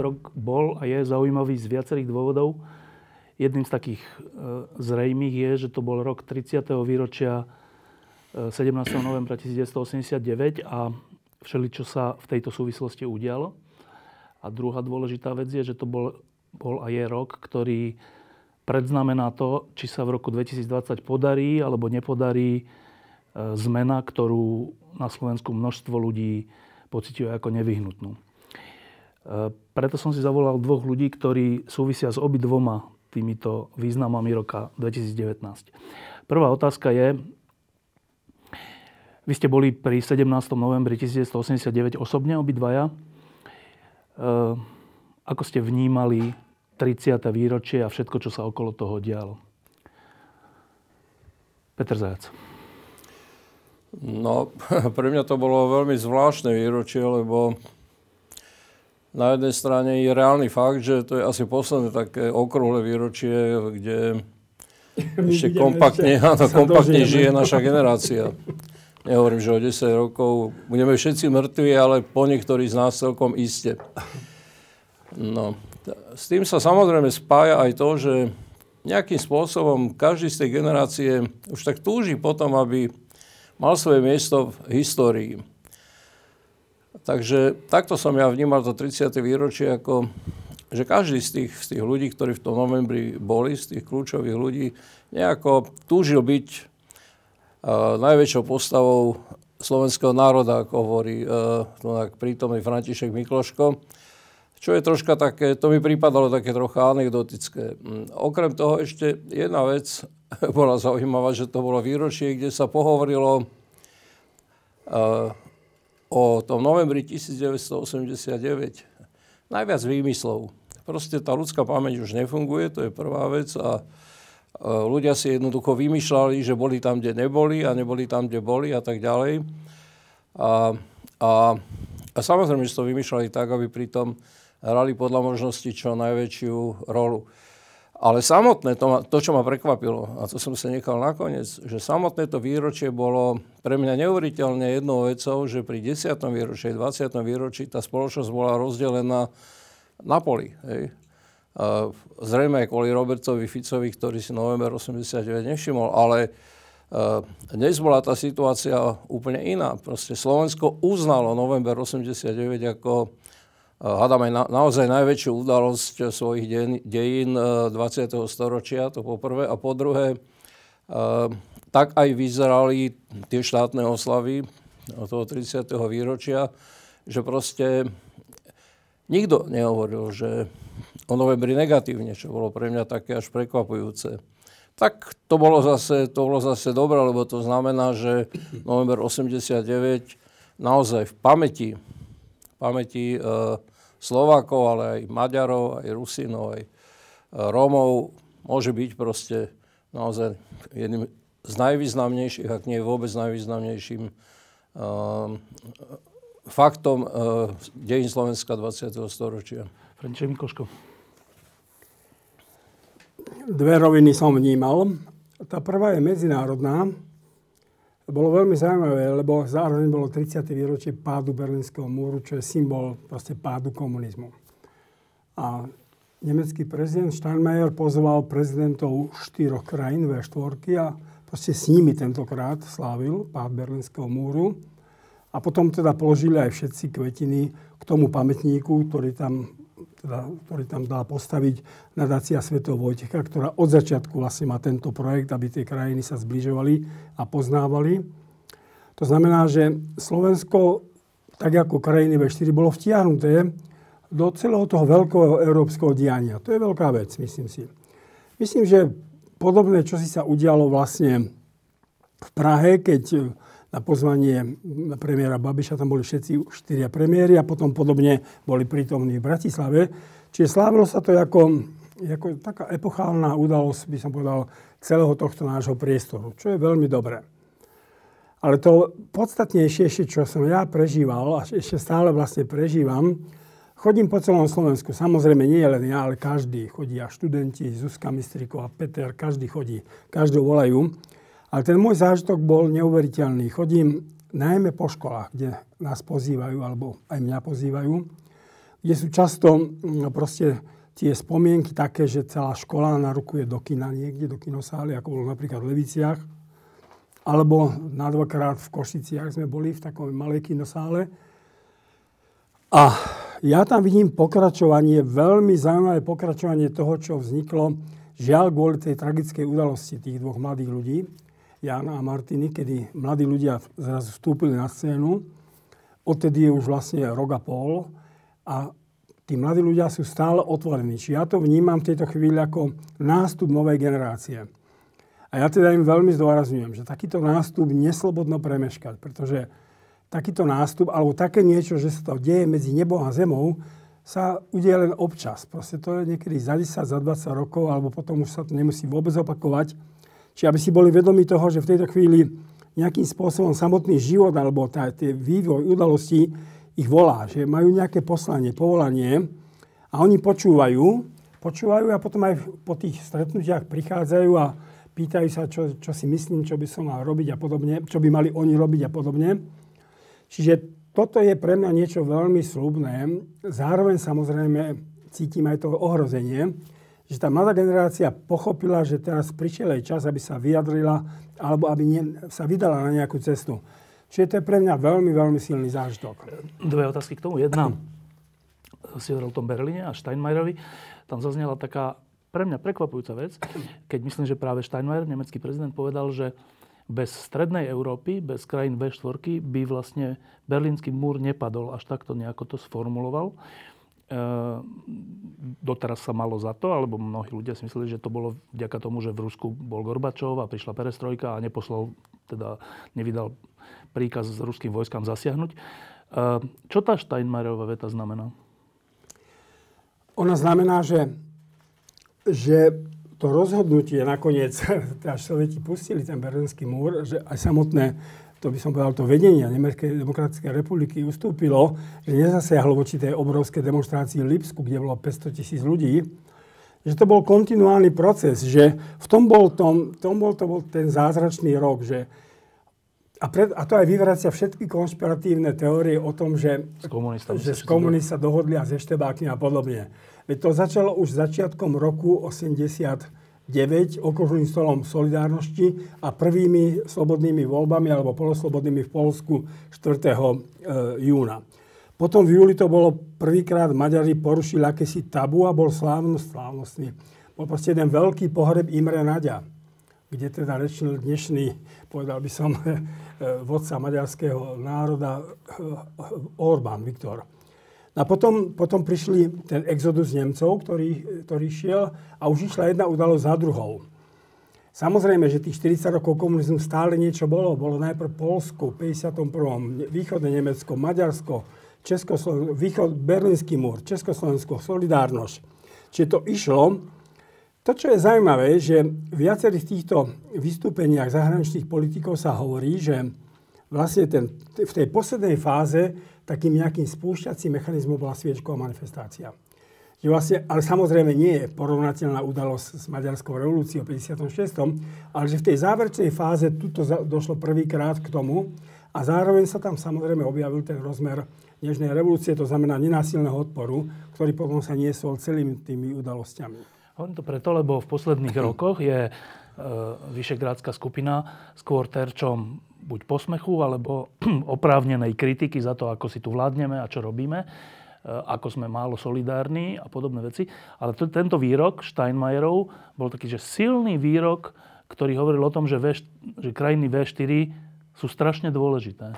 Rok bol a je zaujímavý z viacerých dôvodov. Jedným z takých e, zrejmých je, že to bol rok 30. výročia 17. E, novembra 1989 a čo sa v tejto súvislosti udialo. A druhá dôležitá vec je, že to bol, bol a je rok, ktorý predznamená to, či sa v roku 2020 podarí alebo nepodarí e, zmena, ktorú na Slovensku množstvo ľudí pociťuje ako nevyhnutnú. E, preto som si zavolal dvoch ľudí, ktorí súvisia s obidvoma týmito významami roka 2019. Prvá otázka je, vy ste boli pri 17. novembri 1989 osobne obidvaja. E, ako ste vnímali 30. výročie a všetko, čo sa okolo toho dialo? Peter Zajac. No, pre mňa to bolo veľmi zvláštne výročie, lebo na jednej strane je reálny fakt, že to je asi posledné také okrúhle výročie, kde ešte kompaktne, áno, kompaktne žije naša generácia. Nehovorím, že o 10 rokov budeme všetci mŕtvi, ale po niektorí z nás celkom iste. No, s tým sa samozrejme spája aj to, že nejakým spôsobom každý z tej generácie už tak túži potom, aby mal svoje miesto v histórii. Takže takto som ja vnímal to 30. výročie, ako, že každý z tých, z tých ľudí, ktorí v tom novembri boli, z tých kľúčových ľudí, nejako túžil byť uh, najväčšou postavou slovenského národa, ako hovorí uh, no, prítomný František Mikloško. Čo je troška také, to mi pripadalo také trocha anekdotické. Um, okrem toho ešte jedna vec bola zaujímavá, že to bolo výročie, kde sa pohovorilo uh, o tom novembri 1989 najviac výmyslov. Proste tá ľudská pamäť už nefunguje, to je prvá vec a ľudia si jednoducho vymýšľali, že boli tam, kde neboli a neboli tam, kde boli a tak ďalej. A, a, a samozrejme, že to vymýšľali tak, aby pritom hrali podľa možnosti čo najväčšiu rolu. Ale samotné, to, ma, to, čo ma prekvapilo, a to som sa nechal nakoniec, že samotné to výročie bolo pre mňa neuveriteľne jednou vecou, že pri 10. výročí, 20. výročí tá spoločnosť bola rozdelená na poli. Hej. Zrejme aj kvôli Robertovi Ficovi, ktorý si november 89 nevšimol, ale dnes bola tá situácia úplne iná. Proste Slovensko uznalo november 89 ako hádam aj na, naozaj najväčšiu udalosť svojich dejín, dejín 20. storočia, to po prvé. A po druhé, tak aj vyzerali tie štátne oslavy toho 30. výročia, že proste nikto nehovoril, že o novembri negatívne, čo bolo pre mňa také až prekvapujúce. Tak to bolo zase, to bolo zase dobré, lebo to znamená, že november 89 naozaj v pamäti, v pamäti uh, Slovákov, ale aj Maďarov, aj Rusinov, aj e, Rómov môže byť proste naozaj jedným z najvýznamnejších, ak nie vôbec najvýznamnejším uh, faktom uh, dejín Slovenska 20. storočia. František Mikoško. Dve roviny som vnímal. Tá prvá je medzinárodná, bolo veľmi zaujímavé, lebo zároveň bolo 30. výročie pádu Berlínskeho múru, čo je symbol proste pádu komunizmu. A nemecký prezident Steinmeier pozval prezidentov štyroch krajín V4 a proste s nimi tentokrát slávil pád Berlínskeho múru. A potom teda položili aj všetci kvetiny k tomu pamätníku, ktorý tam teda, ktorý tam dá postaviť nadácia Svetov Vojtecha, ktorá od začiatku vlastne má tento projekt, aby tie krajiny sa zbližovali a poznávali. To znamená, že Slovensko, tak ako krajiny V4, bolo vtiahnuté do celého toho veľkého európskeho diania. To je veľká vec, myslím si. Myslím, že podobné, čo si sa udialo vlastne v Prahe, keď na pozvanie premiéra Babiša, tam boli všetci štyria premiéry a potom podobne boli prítomní v Bratislave. Čiže slávilo sa to ako, ako taká epochálna udalosť, by som povedal, celého tohto nášho priestoru, čo je veľmi dobré. Ale to podstatnejšie, čo som ja prežíval a ešte stále vlastne prežívam, chodím po celom Slovensku. Samozrejme nie len ja, ale každý. Chodí a študenti, Zuzka Mistriková, Peter, každý chodí, každého volajú. Ale ten môj zážitok bol neuveriteľný. Chodím najmä po školách, kde nás pozývajú, alebo aj mňa pozývajú, kde sú často mm, proste tie spomienky také, že celá škola narukuje do kina niekde, do kinosály, ako bolo napríklad v Leviciach, alebo na dvakrát v Košiciach sme boli v takom malej kinosále. A ja tam vidím pokračovanie, veľmi zaujímavé pokračovanie toho, čo vzniklo žiaľ kvôli tej tragickej udalosti tých dvoch mladých ľudí, Jana a Martiny, kedy mladí ľudia zrazu vstúpili na scénu. Odtedy je už vlastne rok a pol a tí mladí ľudia sú stále otvorení. Čiže ja to vnímam v tejto chvíli ako nástup novej generácie. A ja teda im veľmi zdôrazňujem, že takýto nástup neslobodno premeškať, pretože takýto nástup, alebo také niečo, že sa to deje medzi nebom a zemou, sa udeje len občas. Proste to je niekedy za 10, za 20 rokov, alebo potom už sa to nemusí vôbec opakovať. Či aby si boli vedomi toho, že v tejto chvíli nejakým spôsobom samotný život alebo tá, tie vývoj udalostí ich volá, že majú nejaké poslanie, povolanie a oni počúvajú, počúvajú a potom aj po tých stretnutiach prichádzajú a pýtajú sa, čo, čo si myslím, čo by som mal robiť a podobne, čo by mali oni robiť a podobne. Čiže toto je pre mňa niečo veľmi slubné. Zároveň samozrejme cítim aj to ohrozenie, že tá mladá generácia pochopila, že teraz prišiel aj čas, aby sa vyjadrila alebo aby ne, sa vydala na nejakú cestu. Čiže to je pre mňa veľmi, veľmi silný zážitok. Dve otázky k tomu. Jedna, si hovoril o tom Berlíne a Steinmeierovi. Tam zaznela taká pre mňa prekvapujúca vec, keď myslím, že práve Steinmeier, nemecký prezident, povedal, že bez strednej Európy, bez krajín V4 by vlastne berlínsky múr nepadol. Až takto nejako to sformuloval. Ehm, doteraz sa malo za to, alebo mnohí ľudia si mysleli, že to bolo vďaka tomu, že v Rusku bol Gorbačov a prišla perestrojka a neposlal, teda nevydal príkaz s ruským vojskám zasiahnuť. Ehm, čo tá Steinmeierová veta znamená? Ona znamená, že, že to rozhodnutie nakoniec, až Sovieti pustili ten berlínsky múr, že aj samotné to by som povedal, to vedenie Nemeckej demokratickej republiky ustúpilo, že nezasiahlo voči tej obrovskej demonstrácii v Lipsku, kde bolo 500 tisíc ľudí, že to bol kontinuálny proces, že v tom bol, tom, tom bol, to bol ten zázračný rok, že a, pred, a to aj vyvracia všetky konšpiratívne teórie o tom, že, že s komunista dohodli a ze štebákmi a podobne. Veď to začalo už začiatkom roku 80 9 okružným stolom solidárnosti a prvými slobodnými voľbami alebo poloslobodnými v Polsku 4. E, júna. Potom v júli to bolo prvýkrát Maďari porušili akési tabu a bol slávnosť, slávnostný. Bol proste jeden veľký pohreb Imre Nadia, kde teda rečnil dnešný, povedal by som, e, vodca maďarského národa e, Orbán Viktor. A potom, potom prišli ten exodus Nemcov, ktorý, ktorý šiel a už išla jedna udalosť za druhou. Samozrejme, že tých 40 rokov komunizmu stále niečo bolo. Bolo najprv Polsko v 51. východné Nemecko, Maďarsko, Československo, východ, Berlínsky múr, Československo, Solidárnosť. Čiže to išlo. To, čo je zaujímavé, že v viacerých týchto vystúpeniach zahraničných politikov sa hovorí, že vlastne ten, v tej poslednej fáze takým nejakým spúšťacím mechanizmom bola sviečková manifestácia. Že vlastne, ale samozrejme nie je porovnateľná udalosť s Maďarskou revolúciou v 56., ale že v tej záverečnej fáze tuto došlo prvýkrát k tomu a zároveň sa tam samozrejme objavil ten rozmer dnešnej revolúcie, to znamená nenásilného odporu, ktorý potom sa niesol celými tými udalosťami. Hovorím to preto, lebo v posledných rokoch je e, Vyšegrádska skupina skôr terčom buď posmechu, alebo oprávnenej kritiky za to, ako si tu vládneme a čo robíme, e, ako sme málo solidárni a podobné veci. Ale to, tento výrok Steinmeierov bol taký, že silný výrok, ktorý hovoril o tom, že, v, že krajiny V4 sú strašne dôležité.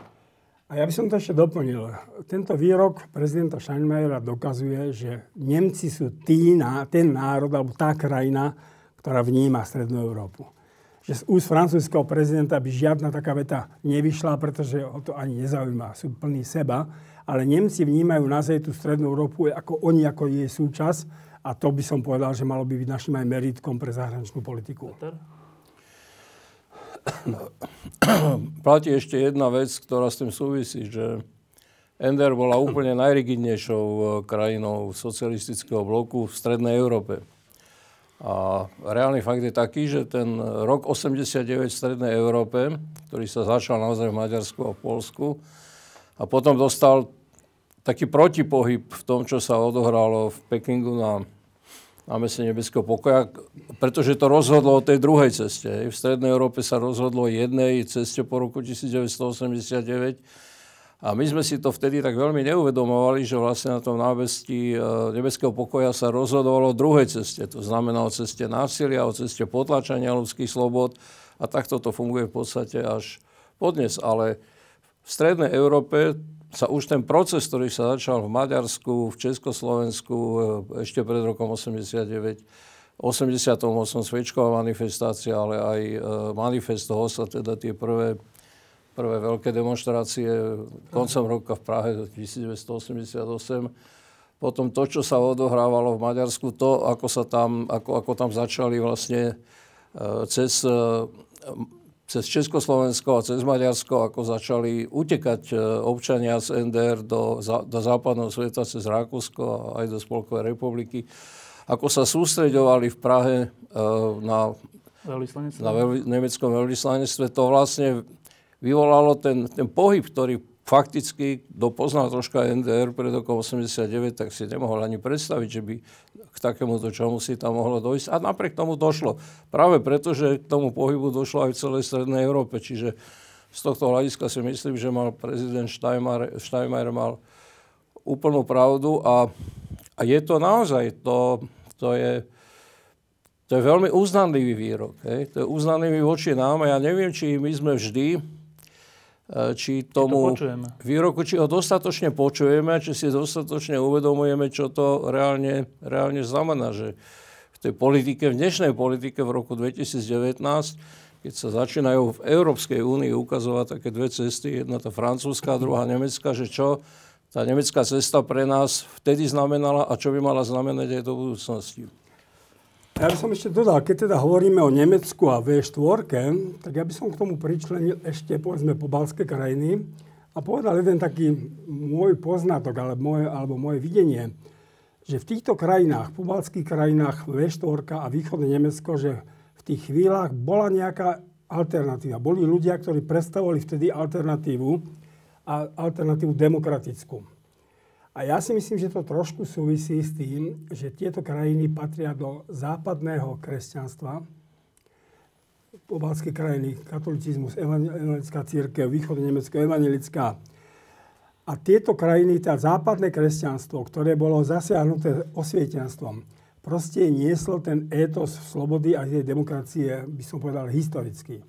A ja by som to ešte doplnil. Tento výrok prezidenta Steinmeiera dokazuje, že Nemci sú tí, ten národ alebo tá krajina, ktorá vníma Strednú Európu že z úst francúzského prezidenta by žiadna taká veta nevyšla, pretože ho to ani nezaujíma. Sú plní seba. Ale Nemci vnímajú naozaj tú strednú Európu ako oni, ako jej súčasť. A to by som povedal, že malo by byť našim aj meritkom pre zahraničnú politiku. Platí ešte jedna vec, ktorá s tým súvisí, že NDR bola úplne najrigidnejšou eh, krajinou socialistického bloku v Strednej Európe. A reálny fakt je taký, že ten rok 89 v Strednej Európe, ktorý sa začal naozaj v Maďarsku a v Polsku, a potom dostal taký protipohyb v tom, čo sa odohralo v Pekingu na meste nebeského pokoja, pretože to rozhodlo o tej druhej ceste. V Strednej Európe sa rozhodlo jednej ceste po roku 1989 a my sme si to vtedy tak veľmi neuvedomovali, že vlastne na tom námestí e, Nebeského pokoja sa rozhodovalo o druhej ceste. To znamená o ceste násilia, o ceste potlačania ľudských slobod a takto to funguje v podstate až podnes. Ale v Strednej Európe sa už ten proces, ktorý sa začal v Maďarsku, v Československu e, ešte pred rokom 89, 88. sviečková manifestácia, ale aj e, manifest toho sa teda tie prvé prvé veľké demonstrácie koncom roka v Prahe 1988. Potom to, čo sa odohrávalo v Maďarsku, to, ako, sa tam, ako, ako tam začali vlastne e, cez, e, cez Československo a cez Maďarsko, ako začali utekať e, občania z NDR do, do západného sveta cez Rakúsko a aj do Spolkovej republiky, ako sa sústreďovali v Prahe na, na veľ, nemeckom veľvyslanectve, to vlastne vyvolalo ten, ten pohyb, ktorý fakticky, kto poznal troška NDR pred rokom 89, tak si nemohol ani predstaviť, že by k takémuto čomu si tam mohlo dojsť. A napriek tomu došlo. Práve preto, že k tomu pohybu došlo aj v celej Strednej Európe. Čiže z tohto hľadiska si myslím, že mal prezident Steinmeier, Steinmeier mal úplnú pravdu a, a je to naozaj, to, to je, to je veľmi uznanlivý výrok. Hej? To je uznanlivý voči nám a ja neviem, či my sme vždy či tomu či to výroku, či ho dostatočne počujeme, či si dostatočne uvedomujeme, čo to reálne, reálne znamená. Že v tej politike, v dnešnej politike v roku 2019, keď sa začínajú v Európskej únii ukazovať také dve cesty, jedna tá francúzska, druhá nemecká, že čo tá nemecká cesta pre nás vtedy znamenala a čo by mala znamenať aj do budúcnosti. Ja by som ešte dodal, keď teda hovoríme o Nemecku a V4, tak ja by som k tomu pričlenil ešte, povedzme, pobalské krajiny a povedal jeden taký môj poznatok, alebo moje, alebo moje videnie, že v týchto krajinách, pobalských krajinách V4 a východné Nemecko, že v tých chvíľach bola nejaká alternatíva. Boli ľudia, ktorí predstavovali vtedy alternatívu a alternatívu demokratickú. A ja si myslím, že to trošku súvisí s tým, že tieto krajiny patria do západného kresťanstva, pobalské krajiny, katolicizmus, evangelická církev, východné Nemecko, evangelická. A tieto krajiny, tá západné kresťanstvo, ktoré bolo zasiahnuté osvietenstvom, proste nieslo ten étos slobody a tej demokracie, by som povedal, historicky.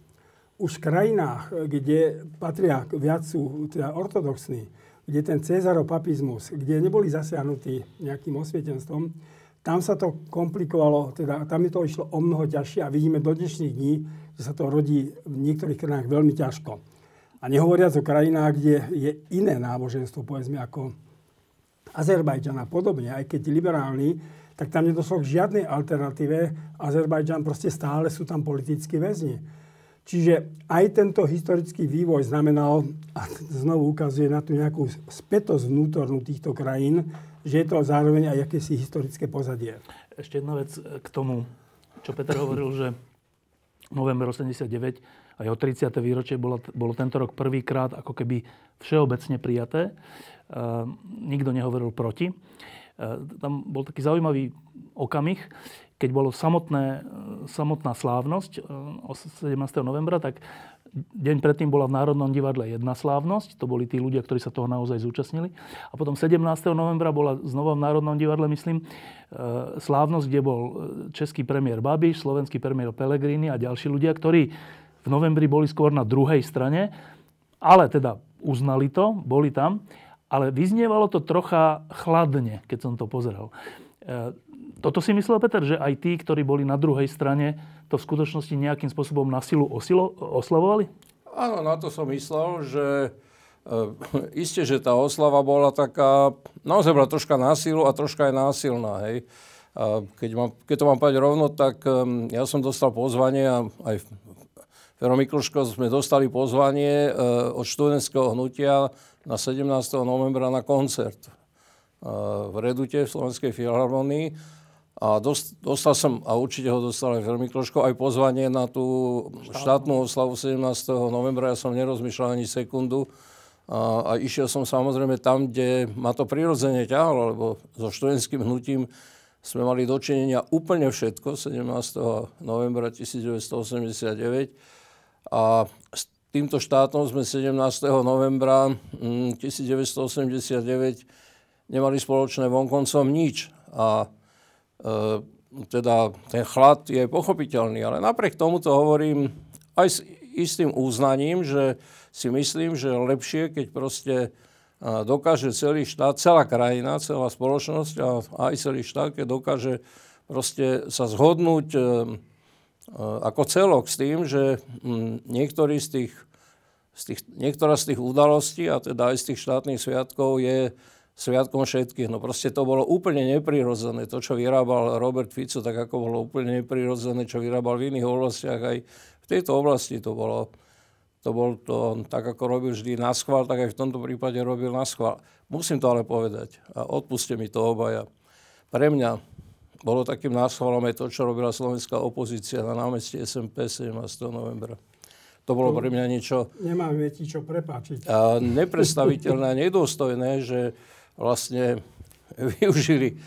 Už v krajinách, kde patria viac sú teda ortodoxní, kde ten Cezarov papizmus, kde neboli zasiahnutí nejakým osvietenstvom, tam sa to komplikovalo, teda tam mi to išlo o mnoho ťažšie a vidíme do dnešných dní, že sa to rodí v niektorých krajinách veľmi ťažko. A nehovoriac o krajinách, kde je iné náboženstvo, povedzme ako Azerbajdžan a podobne, aj keď liberálny, tak tam nedošlo k žiadnej alternatíve. Azerbajdžan proste stále sú tam politickí väzni. Čiže aj tento historický vývoj znamenal, a znovu ukazuje na tú nejakú spätosť vnútornú týchto krajín, že je to zároveň aj akési historické pozadie. Ešte jedna vec k tomu, čo Peter hovoril, že november 89 a jeho 30. výročie bolo, bolo tento rok prvýkrát ako keby všeobecne prijaté. Uh, nikto nehovoril proti. Uh, tam bol taký zaujímavý okamih, keď bolo samotné, samotná slávnosť 17. E, novembra, tak deň predtým bola v Národnom divadle jedna slávnosť, to boli tí ľudia, ktorí sa toho naozaj zúčastnili. A potom 17. novembra bola znova v Národnom divadle, myslím, e, slávnosť, kde bol e, český premiér Babiš, slovenský premiér Pellegrini a ďalší ľudia, ktorí v novembri boli skôr na druhej strane, ale teda uznali to, boli tam, ale vyznievalo to trocha chladne, keď som to pozeral toto si myslel, Peter, že aj tí, ktorí boli na druhej strane, to v skutočnosti nejakým spôsobom na silu osilo, oslavovali? Áno, na to som myslel, že e, isté, že tá oslava bola taká, naozaj bola troška násilu a troška aj násilná. Hej. A keď, mám, keď to mám povedať rovno, tak um, ja som dostal pozvanie a aj Fero Mikloško sme dostali pozvanie uh, od študentského hnutia na 17. novembra na koncert v Redute v Slovenskej filharmonii a dost, dostal som, a určite ho dostal aj veľmi trošku, aj pozvanie na tú štátnu oslavu 17. novembra. Ja som nerozmýšľal ani sekundu. A, a išiel som samozrejme tam, kde ma to prirodzene ťahalo, lebo so študentským hnutím sme mali dočinenia úplne všetko 17. novembra 1989. A s týmto štátom sme 17. novembra 1989 mm, nemali spoločné vonkoncom nič. A teda ten chlad je pochopiteľný, ale napriek tomu to hovorím aj s istým uznaním, že si myslím, že lepšie, keď proste dokáže celý štát, celá krajina, celá spoločnosť a aj celý štát, keď dokáže proste sa zhodnúť e, ako celok s tým, že niektorý z tých, z tých, niektorá z tých udalostí, a teda aj z tých štátnych sviatkov je sviatkom všetkých. No proste to bolo úplne neprirodzené. To, čo vyrábal Robert Fico, tak ako bolo úplne neprirodzené, čo vyrábal v iných oblastiach. Aj v tejto oblasti to bolo, to bol to, tak ako robil vždy na schvál, tak aj v tomto prípade robil na schvál. Musím to ale povedať a odpuste mi to obaja. Pre mňa bolo takým náschvalom aj to, čo robila slovenská opozícia na námestí SMP 17. novembra. To bolo pre mňa niečo... Nemáme ti čo prepáčiť. A nepredstaviteľné a nedôstojné, že vlastne využili,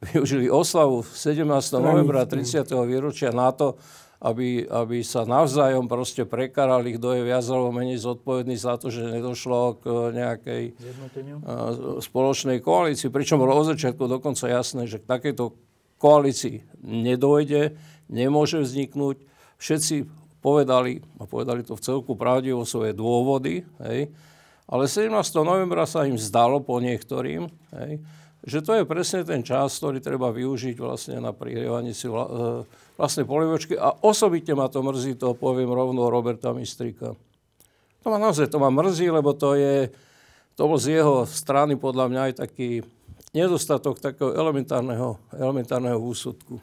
využili oslavu 17. novembra 30. výročia na to, aby, aby sa navzájom proste prekarali, kto je viac alebo menej zodpovedný za to, že nedošlo k nejakej spoločnej koalícii. Pričom bolo od začiatku dokonca jasné, že k takejto koalícii nedojde, nemôže vzniknúť. Všetci povedali, a povedali to v celku pravdivo, svoje dôvody, hej, ale 17. novembra sa im zdalo po niektorým, hej, že to je presne ten čas, ktorý treba využiť vlastne na prihrievanie si vla, e, vlastnej polivočky. A osobitne ma to mrzí, to poviem rovno Roberta Mistrika. To ma naozaj to ma mrzí, lebo to je, to bol z jeho strany podľa mňa aj taký nedostatok takého elementárneho, elementárneho úsudku.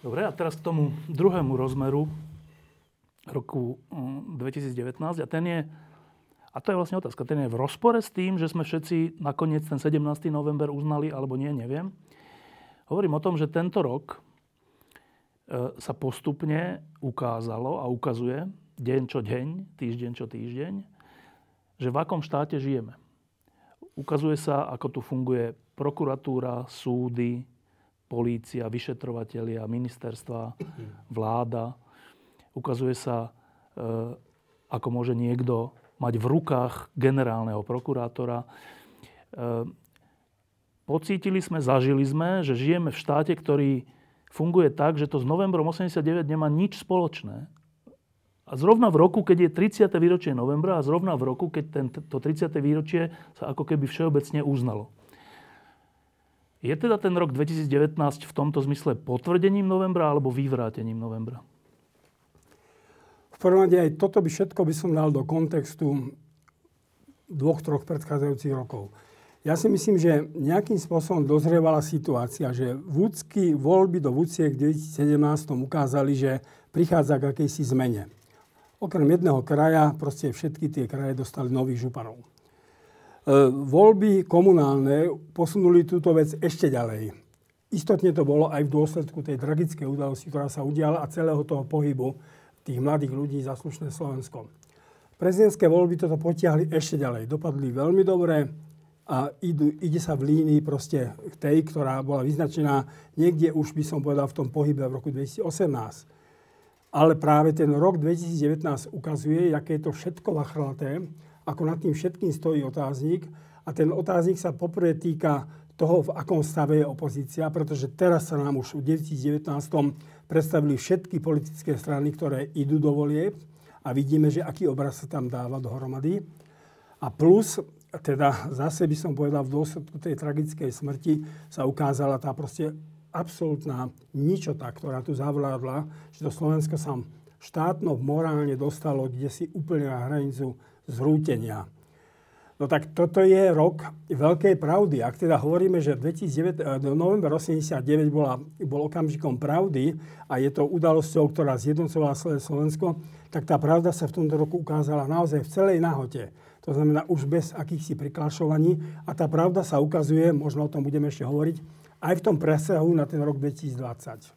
Dobre, a teraz k tomu druhému rozmeru roku 2019 mm, a ten je a to je vlastne otázka. Ten je v rozpore s tým, že sme všetci nakoniec ten 17. november uznali, alebo nie, neviem. Hovorím o tom, že tento rok e, sa postupne ukázalo a ukazuje deň čo deň, týždeň čo týždeň, že v akom štáte žijeme. Ukazuje sa, ako tu funguje prokuratúra, súdy, polícia, vyšetrovatelia, ministerstva, vláda. Ukazuje sa, e, ako môže niekto mať v rukách generálneho prokurátora. E, pocítili sme, zažili sme, že žijeme v štáte, ktorý funguje tak, že to s novembrom 89 nemá nič spoločné. A zrovna v roku, keď je 30. výročie novembra a zrovna v roku, keď ten, to 30. výročie sa ako keby všeobecne uznalo. Je teda ten rok 2019 v tomto zmysle potvrdením novembra alebo vyvrátením novembra? V prvom rade aj toto by všetko by som dal do kontextu dvoch, troch predchádzajúcich rokov. Ja si myslím, že nejakým spôsobom dozrievala situácia, že vúdsky voľby do Vúciek v 2017 ukázali, že prichádza k akejsi zmene. Okrem jedného kraja, proste všetky tie kraje dostali nových županov. E, voľby komunálne posunuli túto vec ešte ďalej. Istotne to bolo aj v dôsledku tej tragickej udalosti, ktorá sa udiala a celého toho pohybu tých mladých ľudí za slušné Slovensko. Prezidentské voľby toto potiahli ešte ďalej. Dopadli veľmi dobre a idú, ide sa v línii proste k tej, ktorá bola vyznačená niekde už by som povedal v tom pohybe v roku 2018. Ale práve ten rok 2019 ukazuje, aké je to všetko vachrlaté, ako nad tým všetkým stojí otáznik. A ten otáznik sa poprvé týka toho, v akom stave je opozícia, pretože teraz sa nám už v 2019 predstavili všetky politické strany, ktoré idú do volieb a vidíme, že aký obraz sa tam dáva dohromady. A plus, teda zase by som povedal, v dôsledku tej tragickej smrti sa ukázala tá proste absolútna ničota, ktorá tu zavládla, že to Slovensko sa štátno morálne dostalo kde si úplne na hranicu zrútenia. No tak toto je rok veľkej pravdy. Ak teda hovoríme, že 2009, eh, november 89 bola, bol okamžikom pravdy a je to udalosťou, ktorá zjednocovala celé Slovensko, tak tá pravda sa v tomto roku ukázala naozaj v celej nahote. To znamená už bez akýchsi priklašovaní a tá pravda sa ukazuje, možno o tom budeme ešte hovoriť, aj v tom presahu na ten rok 2020.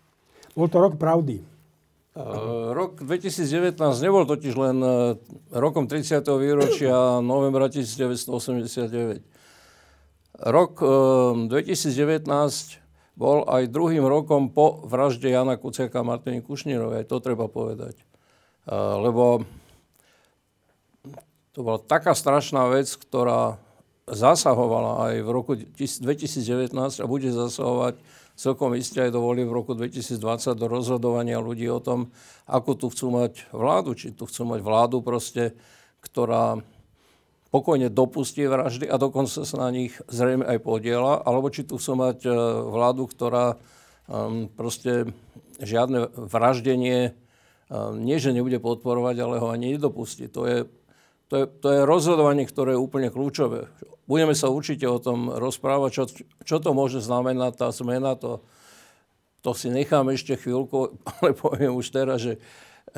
Bol to rok pravdy. Uh, rok 2019 nebol totiž len uh, rokom 30. výročia novembra 1989. Rok uh, 2019 bol aj druhým rokom po vražde Jana Kuciaka a Martiny Kušnírovej, to treba povedať. Lebo to bola taká strašná vec, ktorá zasahovala aj v roku 2019 a bude zasahovať celkom iste aj dovolí v roku 2020 do rozhodovania ľudí o tom, ako tu chcú mať vládu. Či tu chcú mať vládu proste, ktorá pokojne dopustí vraždy a dokonca sa na nich zrejme aj podiela, alebo či tu chcú mať e, vládu, ktorá um, proste žiadne vraždenie um, nie, že nebude podporovať, ale ho ani nedopustí. To je, to je, to je rozhodovanie, ktoré je úplne kľúčové. Budeme sa určite o tom rozprávať, čo, čo to môže znamenať tá zmena. To, to si nechám ešte chvíľku, ale poviem už teraz, že,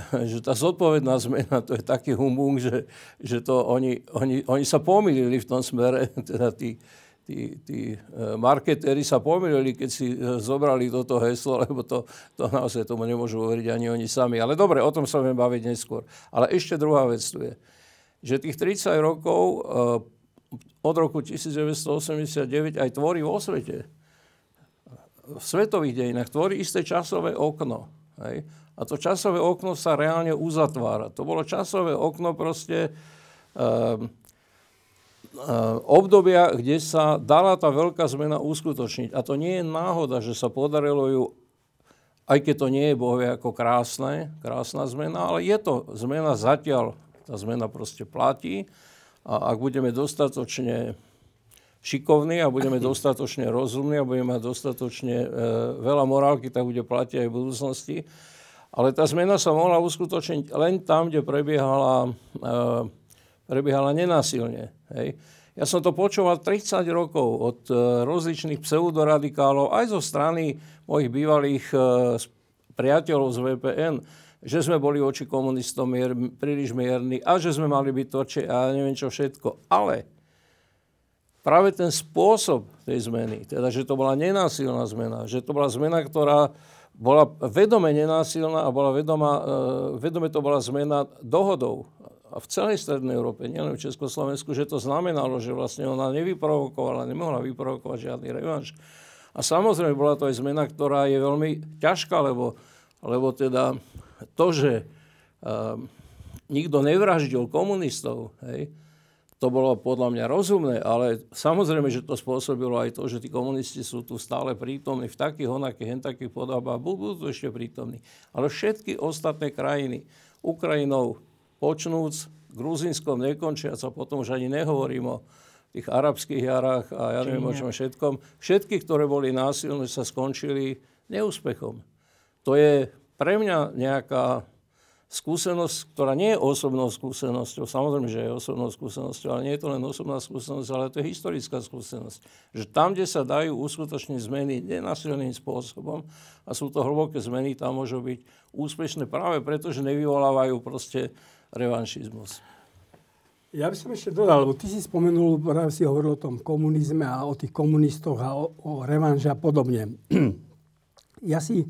že tá zodpovedná zmena, to je taký humbung, že, že to oni, oni, oni sa pomýlili v tom smere, teda tí, tí, tí e, marketéri sa pomýlili, keď si e, zobrali toto heslo, lebo to, to naozaj tomu nemôžu uveriť ani oni sami. Ale dobre, o tom sa budeme baviť neskôr. Ale ešte druhá vec tu je, že tých 30 rokov e, od roku 1989 aj tvorí vo svete. V svetových dejinách tvorí isté časové okno. Hej? A to časové okno sa reálne uzatvára. To bolo časové okno proste uh, obdobia, kde sa dala tá veľká zmena uskutočniť. A to nie je náhoda, že sa podarilo ju, aj keď to nie je bohvie ako krásne, krásna zmena, ale je to zmena zatiaľ, tá zmena proste platí. A ak budeme dostatočne šikovní a budeme dostatočne rozumní a budeme mať dostatočne e, veľa morálky, tak bude platiť aj v budúcnosti. Ale tá zmena sa mohla uskutočniť len tam, kde prebiehala, e, prebiehala nenásilne. Hej. Ja som to počúval 30 rokov od e, rozličných pseudoradikálov, aj zo strany mojich bývalých e, priateľov z VPN, že sme boli voči komunistom mier, príliš mierni a že sme mali byť tvrdšie a neviem čo všetko. Ale práve ten spôsob tej zmeny, teda že to bola nenásilná zmena, že to bola zmena, ktorá bola vedome nenásilná a bola vedoma, uh, vedome to bola zmena dohodou. A v celej Strednej Európe, nielen v Československu, že to znamenalo, že vlastne ona nevyprovokovala, nemohla vyprovokovať žiadny revanš. A samozrejme bola to aj zmena, ktorá je veľmi ťažká, lebo, lebo teda to, že uh, nikto nevraždil komunistov, hej, to bolo podľa mňa rozumné, ale samozrejme, že to spôsobilo aj to, že tí komunisti sú tu stále prítomní v takých onakých, hen takých podobách, budú tu ešte prítomní. Ale všetky ostatné krajiny, Ukrajinou počnúc, Gruzinskom nekončiac a potom už ani nehovorím o tých arabských jarách a ja neviem o čom všetkom. Všetky, ktoré boli násilné, sa skončili neúspechom. To je pre mňa nejaká skúsenosť, ktorá nie je osobnou skúsenosťou, samozrejme, že je osobnou skúsenosťou, ale nie je to len osobná skúsenosť, ale to je historická skúsenosť. Že tam, kde sa dajú uskutočniť zmeny nenasilným spôsobom a sú to hlboké zmeny, tam môžu byť úspešné práve preto, že nevyvolávajú proste revanšizmus. Ja by som ešte dodal, lebo ty si spomenul, práve si hovoril o tom komunizme a o tých komunistoch a o, o revanže a podobne. ja si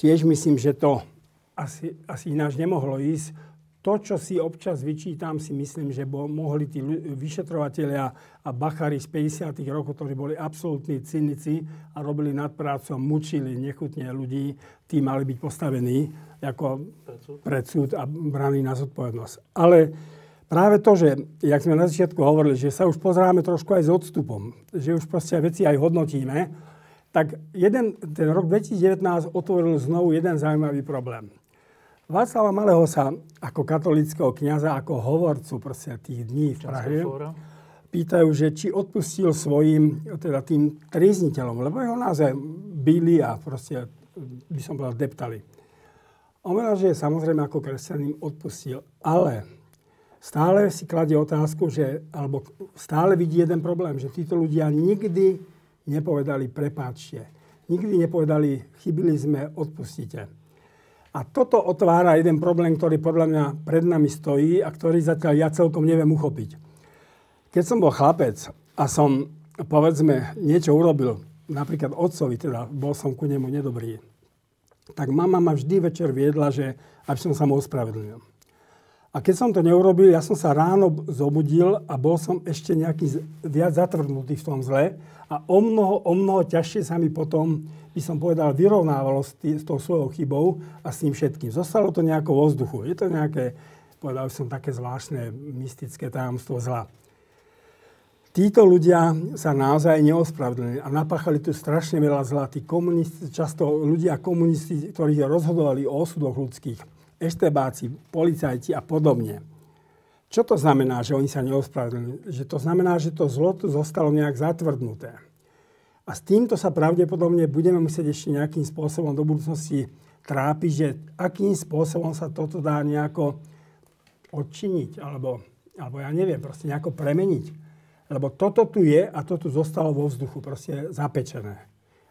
tiež myslím, že to asi, asi ináč nemohlo ísť. To, čo si občas vyčítam, si myslím, že bo, mohli tí vyšetrovateľia a bachari z 50. rokov, ktorí boli absolútni cynici a robili nadprácu, mučili nechutne ľudí, tí mali byť postavení ako pred súd a braní na zodpovednosť. Ale práve to, že, jak sme na začiatku hovorili, že sa už pozeráme trošku aj s odstupom, že už proste veci aj hodnotíme, tak jeden, ten rok 2019 otvoril znovu jeden zaujímavý problém. Václava Malého sa ako katolického kniaza, ako hovorcu proste tých dní v Prahe, pýtajú, že či odpustil svojim, teda tým triezniteľom, lebo jeho naozaj byli a proste, by som povedal, deptali. On že samozrejme ako kresťan im odpustil, ale stále si kladie otázku, že, alebo stále vidí jeden problém, že títo ľudia nikdy nepovedali prepáčte. Nikdy nepovedali, chybili sme, odpustite. A toto otvára jeden problém, ktorý podľa mňa pred nami stojí a ktorý zatiaľ ja celkom neviem uchopiť. Keď som bol chlapec a som, povedzme, niečo urobil, napríklad otcovi, teda bol som ku nemu nedobrý, tak mama ma vždy večer viedla, že aby som sa mu ospravedlnil. A keď som to neurobil, ja som sa ráno zobudil a bol som ešte nejaký viac zatvrdnutý v tom zle a o mnoho, o mnoho ťažšie sa mi potom, by som povedal, vyrovnávalo s, tý, s tou svojou chybou a s tým všetkým. Zostalo to nejako vo vzduchu. Je to nejaké, povedal som, také zvláštne mystické tajomstvo zla. Títo ľudia sa naozaj neospravedlnili a napáchali tu strašne veľa zla. Tí komunisti, často ľudia komunisti, ktorí rozhodovali o osudoch ľudských, eštebáci, policajti a podobne. Čo to znamená, že oni sa neospravedlnili? Že to znamená, že to zlo tu zostalo nejak zatvrdnuté. A s týmto sa pravdepodobne budeme musieť ešte nejakým spôsobom do budúcnosti trápiť, že akým spôsobom sa toto dá nejako odčiniť, alebo, alebo ja neviem, proste nejako premeniť. Lebo toto tu je a toto zostalo vo vzduchu, proste zapečené.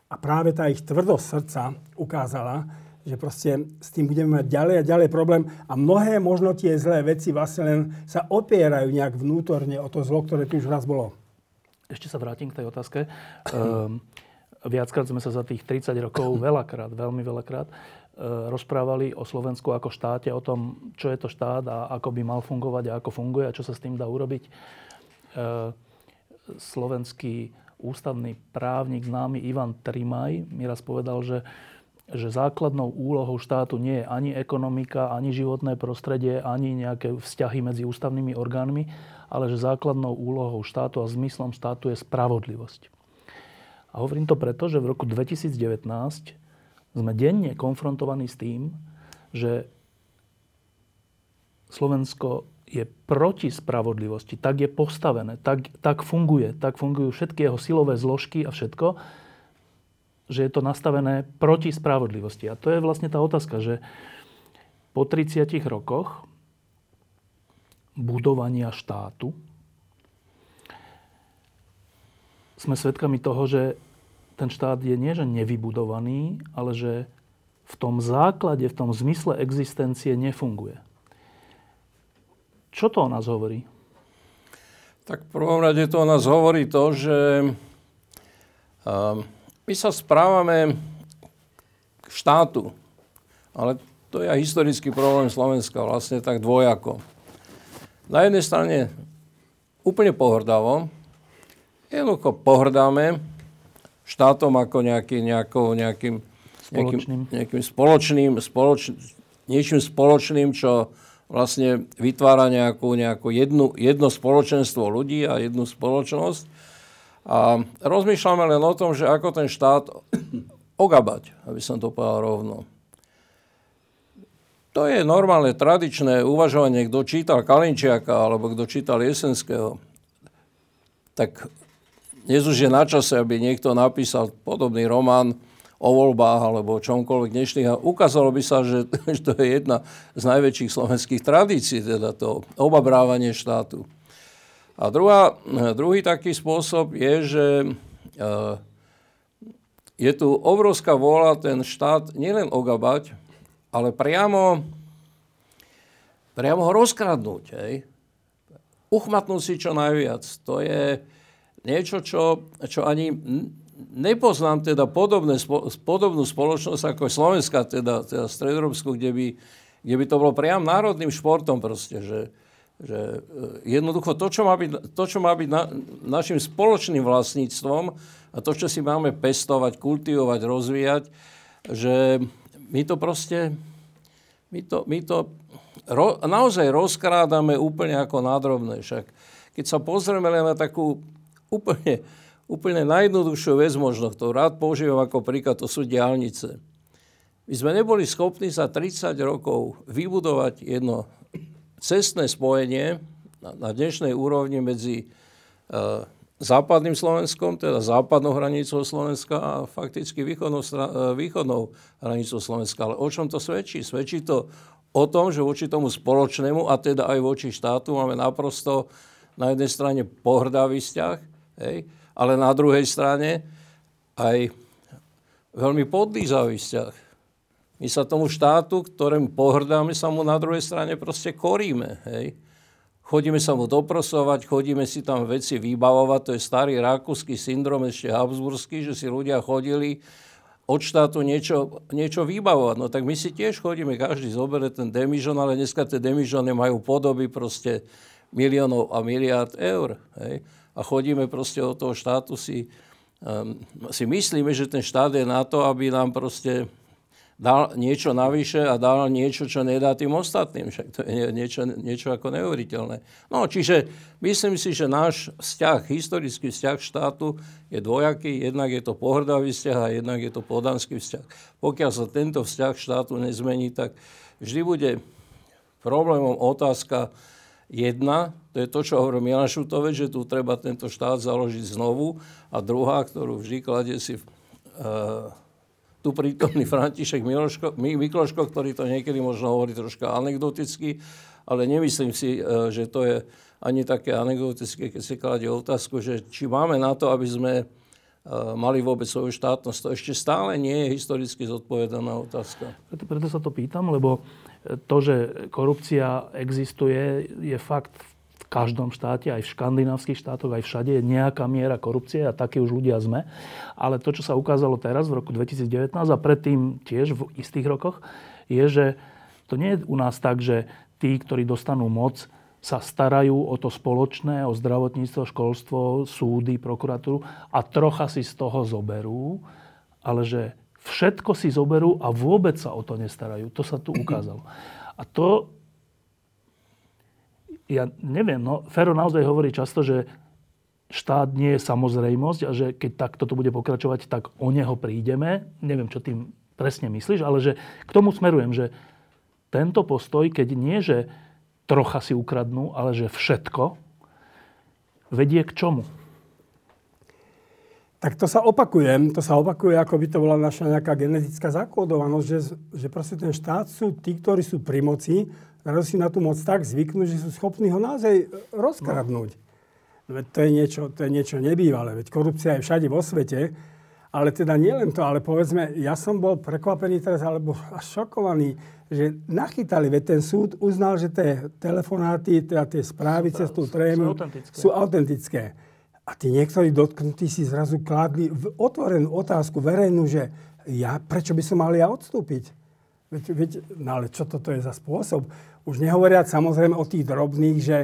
A práve tá ich tvrdosť srdca ukázala, že proste s tým budeme mať ďalej a ďalej problém a mnohé možno tie zlé veci vlastne len sa opierajú nejak vnútorne o to zlo, ktoré tu už raz bolo. Ešte sa vrátim k tej otázke. Um, viackrát sme sa za tých 30 rokov veľakrát, veľmi veľakrát, uh, rozprávali o Slovensku ako štáte, o tom, čo je to štát a ako by mal fungovať a ako funguje a čo sa s tým dá urobiť. Uh, slovenský ústavný právnik známy Ivan Trimaj mi raz povedal, že, že základnou úlohou štátu nie je ani ekonomika, ani životné prostredie, ani nejaké vzťahy medzi ústavnými orgánmi, ale že základnou úlohou štátu a zmyslom štátu je spravodlivosť. A hovorím to preto, že v roku 2019 sme denne konfrontovaní s tým, že Slovensko je proti spravodlivosti, tak je postavené, tak, tak funguje, tak fungujú všetky jeho silové zložky a všetko, že je to nastavené proti spravodlivosti. A to je vlastne tá otázka, že po 30 rokoch budovania štátu sme svedkami toho, že ten štát je nie, že nevybudovaný, ale že v tom základe, v tom zmysle existencie nefunguje. Čo to o nás hovorí? Tak v prvom rade to o nás hovorí to, že my sa správame k štátu, ale to je aj historický problém Slovenska, vlastne tak dvojako. Na jednej strane úplne pohrdavo, jednoducho pohrdáme štátom ako nejaký, nejakou, nejakým, spoločným. nejakým, nejakým spoločným, spoloč, niečím spoločným, čo vlastne vytvára nejakú, nejakú jednu, jedno spoločenstvo ľudí a jednu spoločnosť. A rozmýšľame len o tom, že ako ten štát ogabať, aby som to povedal rovno. To je normálne, tradičné uvažovanie, kto čítal Kalinčiaka alebo kto čítal Jesenského. Tak dnes už je na čase, aby niekto napísal podobný román, o voľbách alebo o čomkoľvek dnešných. A ukázalo by sa, že, to je jedna z najväčších slovenských tradícií, teda to obabrávanie štátu. A druhá, druhý taký spôsob je, že uh, je tu obrovská vôľa ten štát nielen ogabať, ale priamo, priamo ho rozkradnúť. Hej? Uchmatnúť si čo najviac. To je niečo, čo, čo ani nepoznám teda podobné, podobnú spoločnosť ako Slovenska, teda, teda Stredoeurópsku, kde by, kde by to bolo priam národným športom proste, že, že e, jednoducho to, čo má byť, to, čo má byť na, našim spoločným vlastníctvom a to, čo si máme pestovať, kultivovať, rozvíjať, že my to proste, my to, my to ro, naozaj rozkrádame úplne ako nádrobné. Však keď sa pozrieme len na takú úplne úplne najjednoduchšiu vec možno, ktorú rád používam ako príklad, to sú diálnice. My sme neboli schopní za 30 rokov vybudovať jedno cestné spojenie na, dnešnej úrovni medzi uh, západným Slovenskom, teda západnou hranicou Slovenska a fakticky východnou, e, východnou hranicou Slovenska. Ale o čom to svedčí? Svedčí to o tom, že voči tomu spoločnému a teda aj voči štátu máme naprosto na jednej strane pohrdavý vzťah, hej, ale na druhej strane aj veľmi podlízavý vzťah. My sa tomu štátu, ktorému pohrdáme, sa mu na druhej strane proste koríme. Hej. Chodíme sa mu doprosovať, chodíme si tam veci vybavovať. To je starý rakúsky syndrom, ešte habsburský, že si ľudia chodili od štátu niečo, niečo vybavovať. No tak my si tiež chodíme, každý zoberie ten demižon, ale dneska tie demižony majú podoby proste miliónov a miliárd eur. Hej? A chodíme proste od toho štátu si, um, si myslíme, že ten štát je na to, aby nám proste dal niečo navyše a dal niečo, čo nedá tým ostatným. Však to je niečo, niečo ako neuveriteľné. No, čiže myslím si, že náš vzťah, historický vzťah štátu je dvojaký. Jednak je to pohrdavý vzťah a jednak je to podanský vzťah. Pokiaľ sa tento vzťah štátu nezmení, tak vždy bude problémom otázka jedna, to je to, čo hovorí Milan Šutovec, že tu treba tento štát založiť znovu. A druhá, ktorú vždy kladie si uh, tu prítomný František Miloško, Mikloško, ktorý to niekedy možno hovorí troška anekdoticky, ale nemyslím si, e, že to je ani také anekdotické, keď si kladie otázku, že či máme na to, aby sme e, mali vôbec svoju štátnosť. To ešte stále nie je historicky zodpovedaná otázka. Preto, preto sa to pýtam, lebo to, že korupcia existuje, je fakt v každom štáte, aj v škandinávskych štátoch, aj všade je nejaká miera korupcie a takí už ľudia sme. Ale to, čo sa ukázalo teraz v roku 2019 a predtým tiež v istých rokoch, je, že to nie je u nás tak, že tí, ktorí dostanú moc, sa starajú o to spoločné, o zdravotníctvo, školstvo, súdy, prokuratúru a trocha si z toho zoberú, ale že všetko si zoberú a vôbec sa o to nestarajú. To sa tu ukázalo. A to ja neviem, no, Fero naozaj hovorí často, že štát nie je samozrejmosť a že keď takto to bude pokračovať, tak o neho prídeme. Neviem, čo tým presne myslíš, ale že k tomu smerujem, že tento postoj, keď nie, že trocha si ukradnú, ale že všetko, vedie k čomu? Tak to sa opakujem, to sa opakuje, ako by to bola naša nejaká genetická zakódovanosť, že, že proste ten štát sú tí, ktorí sú pri moci Zrazu si na tú moc tak zvyknú, že sú schopní ho naozaj rozkradnúť. No. Veď to je, niečo, to je niečo nebývalé. Veď korupcia je všade vo svete. Ale teda nielen to, ale povedzme, ja som bol prekvapený teraz, alebo až šokovaný, že nachytali, veď ten súd uznal, že tie telefonáty, teda tie správy cez tú trému sú autentické. A tí niektorí dotknutí si zrazu kladli otvorenú otázku verejnú, že ja, prečo by som mal ja odstúpiť? Veď, veď, no ale čo toto je za spôsob? Už nehovoriať samozrejme o tých drobných, že,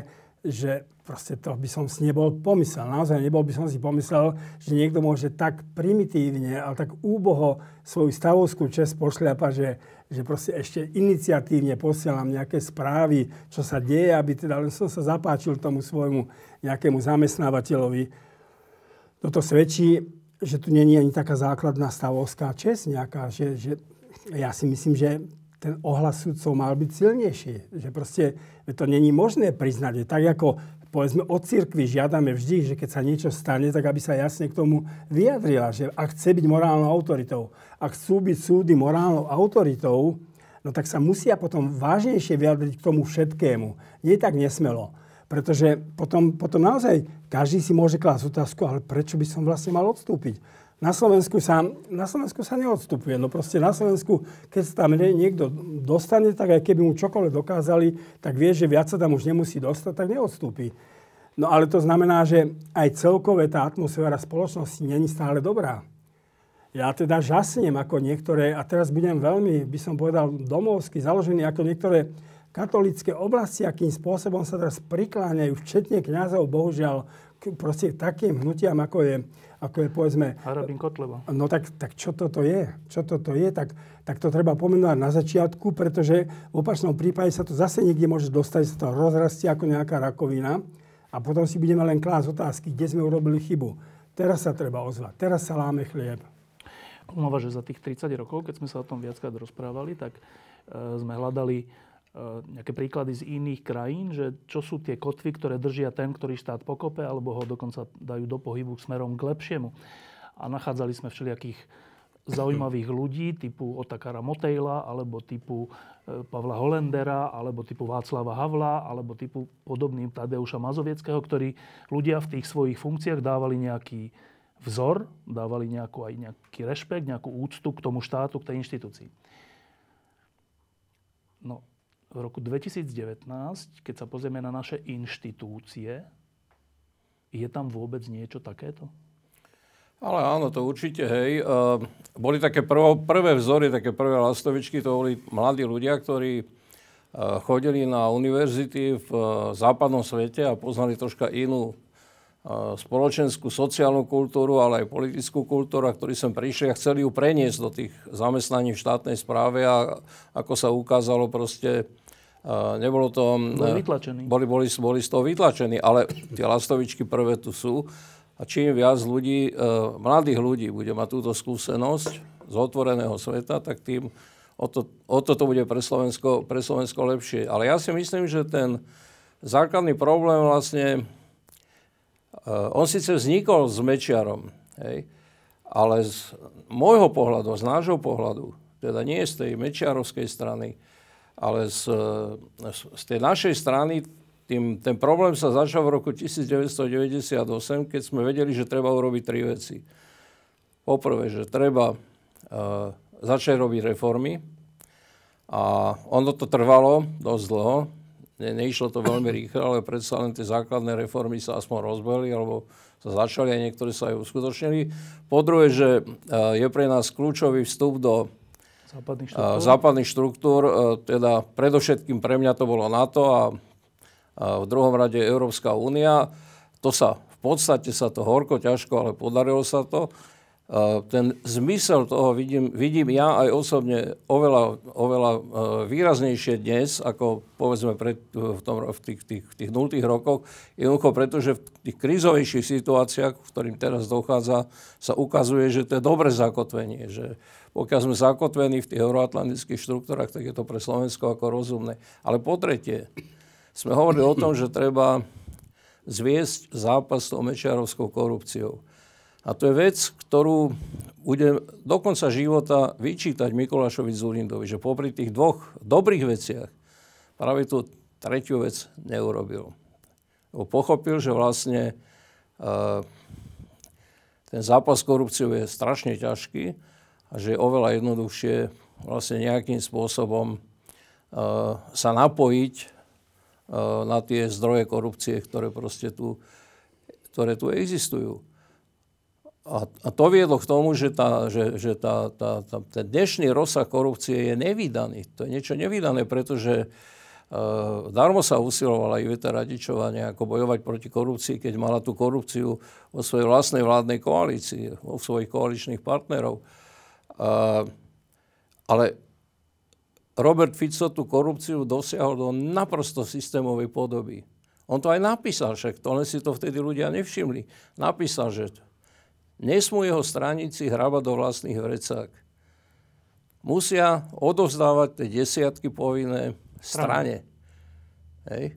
že proste to by som si nebol pomyslel. Naozaj nebol by som si pomyslel, že niekto môže tak primitívne, ale tak úboho svoju stavovskú čest pošľapa, že, že proste ešte iniciatívne posielam nejaké správy, čo sa deje, aby teda len som sa zapáčil tomu svojmu nejakému zamestnávateľovi. Toto svedčí, že tu není ani taká základná stavovská čest nejaká, že, že ja si myslím, že ten ohlas sudcov mal byť silnejší. Že proste to není možné priznať. Tak ako povedzme od cirkvi žiadame vždy, že keď sa niečo stane, tak aby sa jasne k tomu vyjadrila, že ak chce byť morálnou autoritou, ak chcú byť súdy morálnou autoritou, no tak sa musia potom vážnejšie vyjadriť k tomu všetkému. Nie tak nesmelo. Pretože potom, potom naozaj každý si môže klásť otázku, ale prečo by som vlastne mal odstúpiť? Na Slovensku sa, na Slovensku sa neodstupuje. No proste na Slovensku, keď sa tam niekto dostane, tak aj keby mu čokoľvek dokázali, tak vie, že viac sa tam už nemusí dostať, tak neodstúpi. No ale to znamená, že aj celkové tá atmosféra spoločnosti není stále dobrá. Ja teda žasnem ako niektoré, a teraz budem veľmi, by som povedal, domovsky založený, ako niektoré katolické oblasti, akým spôsobom sa teraz prikláňajú, včetne kňazov, bohužiaľ, proste takým hnutiam, ako je ako je povedzme... Harabín Kotleba. No tak, tak čo toto je? Čo toto je? Tak, tak to treba pomenovať na začiatku, pretože v opačnom prípade sa to zase niekde môže dostať, sa to rozrastie ako nejaká rakovina a potom si budeme len klásť otázky, kde sme urobili chybu. Teraz sa treba ozvať, teraz sa láme chlieb. Umova, že za tých 30 rokov, keď sme sa o tom viackrát rozprávali, tak e, sme hľadali nejaké príklady z iných krajín, že čo sú tie kotvy, ktoré držia ten, ktorý štát pokope, alebo ho dokonca dajú do pohybu smerom k lepšiemu. A nachádzali sme všelijakých zaujímavých ľudí typu Otakara Motejla, alebo typu e, Pavla Holendera, alebo typu Václava Havla, alebo typu podobným Tadeuša Mazovieckého, ktorí ľudia v tých svojich funkciách dávali nejaký vzor, dávali nejakú, aj nejaký rešpekt, nejakú úctu k tomu štátu, k tej inštitúcii. No, v roku 2019, keď sa pozrieme na naše inštitúcie, je tam vôbec niečo takéto? Ale áno, to určite, hej. Uh, boli také prvo, prvé vzory, také prvé lastovičky, to boli mladí ľudia, ktorí uh, chodili na univerzity v uh, západnom svete a poznali troška inú spoločenskú, sociálnu kultúru, ale aj politickú kultúru, a ktorí sem prišli a chceli ju preniesť do tých zamestnaní v štátnej správe a ako sa ukázalo proste, nebolo to... Boli vytlačení. Boli, boli, boli z toho vytlačení, ale tie lastovičky prvé tu sú. A čím viac ľudí, mladých ľudí bude mať túto skúsenosť z otvoreného sveta, tak tým o to, o to, to bude pre Slovensko, pre Slovensko lepšie. Ale ja si myslím, že ten základný problém vlastne on síce vznikol s Mečiarom, hej, ale z môjho pohľadu, z nášho pohľadu, teda nie z tej Mečiarovskej strany, ale z, z tej našej strany, tým, ten problém sa začal v roku 1998, keď sme vedeli, že treba urobiť tri veci. Poprvé, že treba uh, začať robiť reformy a ono to trvalo dosť dlho, Ne, neišlo to veľmi rýchlo, ale predsa len tie základné reformy sa aspoň rozbehli, alebo sa začali a niektoré sa aj uskutočnili. Po že e, je pre nás kľúčový vstup do západných e, štruktúr, západných štruktúr e, teda predovšetkým pre mňa to bolo NATO a v druhom rade Európska únia. To sa v podstate sa to horko, ťažko, ale podarilo sa to ten zmysel toho vidím, vidím ja aj osobne oveľa, oveľa e, výraznejšie dnes, ako povedzme pred, v, tom, v tých, tých, tých 0 rokoch. Jednoducho, pretože v tých krízovejších situáciách, v ktorým teraz dochádza, sa ukazuje, že to je dobré zakotvenie. Že pokiaľ sme zakotvení v tých euroatlantických štruktúrach, tak je to pre Slovensko ako rozumné. Ale po tretie, sme hovorili o tom, že treba zviesť zápas s tou mečiarovskou korupciou. A to je vec, ktorú bude do konca života vyčítať Mikulášovi Zurindovi, že popri tých dvoch dobrých veciach práve tú tretiu vec neurobil. Lebo pochopil, že vlastne uh, ten zápas s korupciou je strašne ťažký a že je oveľa jednoduchšie vlastne nejakým spôsobom uh, sa napojiť uh, na tie zdroje korupcie, ktoré proste tu, ktoré tu existujú. A, a to viedlo k tomu, že, tá, že, že tá, tá, tá, ten dnešný rozsah korupcie je nevydaný. To je niečo nevydané, pretože uh, darmo sa usilovala Iveta Radičová nejako bojovať proti korupcii, keď mala tú korupciu vo svojej vlastnej vládnej koalícii, vo svojich koaličných partnerov. Uh, ale Robert Fico tú korupciu dosiahol do naprosto systémovej podoby. On to aj napísal, však to len si to vtedy ľudia nevšimli. Napísal, že Nesmú jeho straníci hrabať do vlastných vrecák. Musia odovzdávať tie desiatky povinné strane. Hej.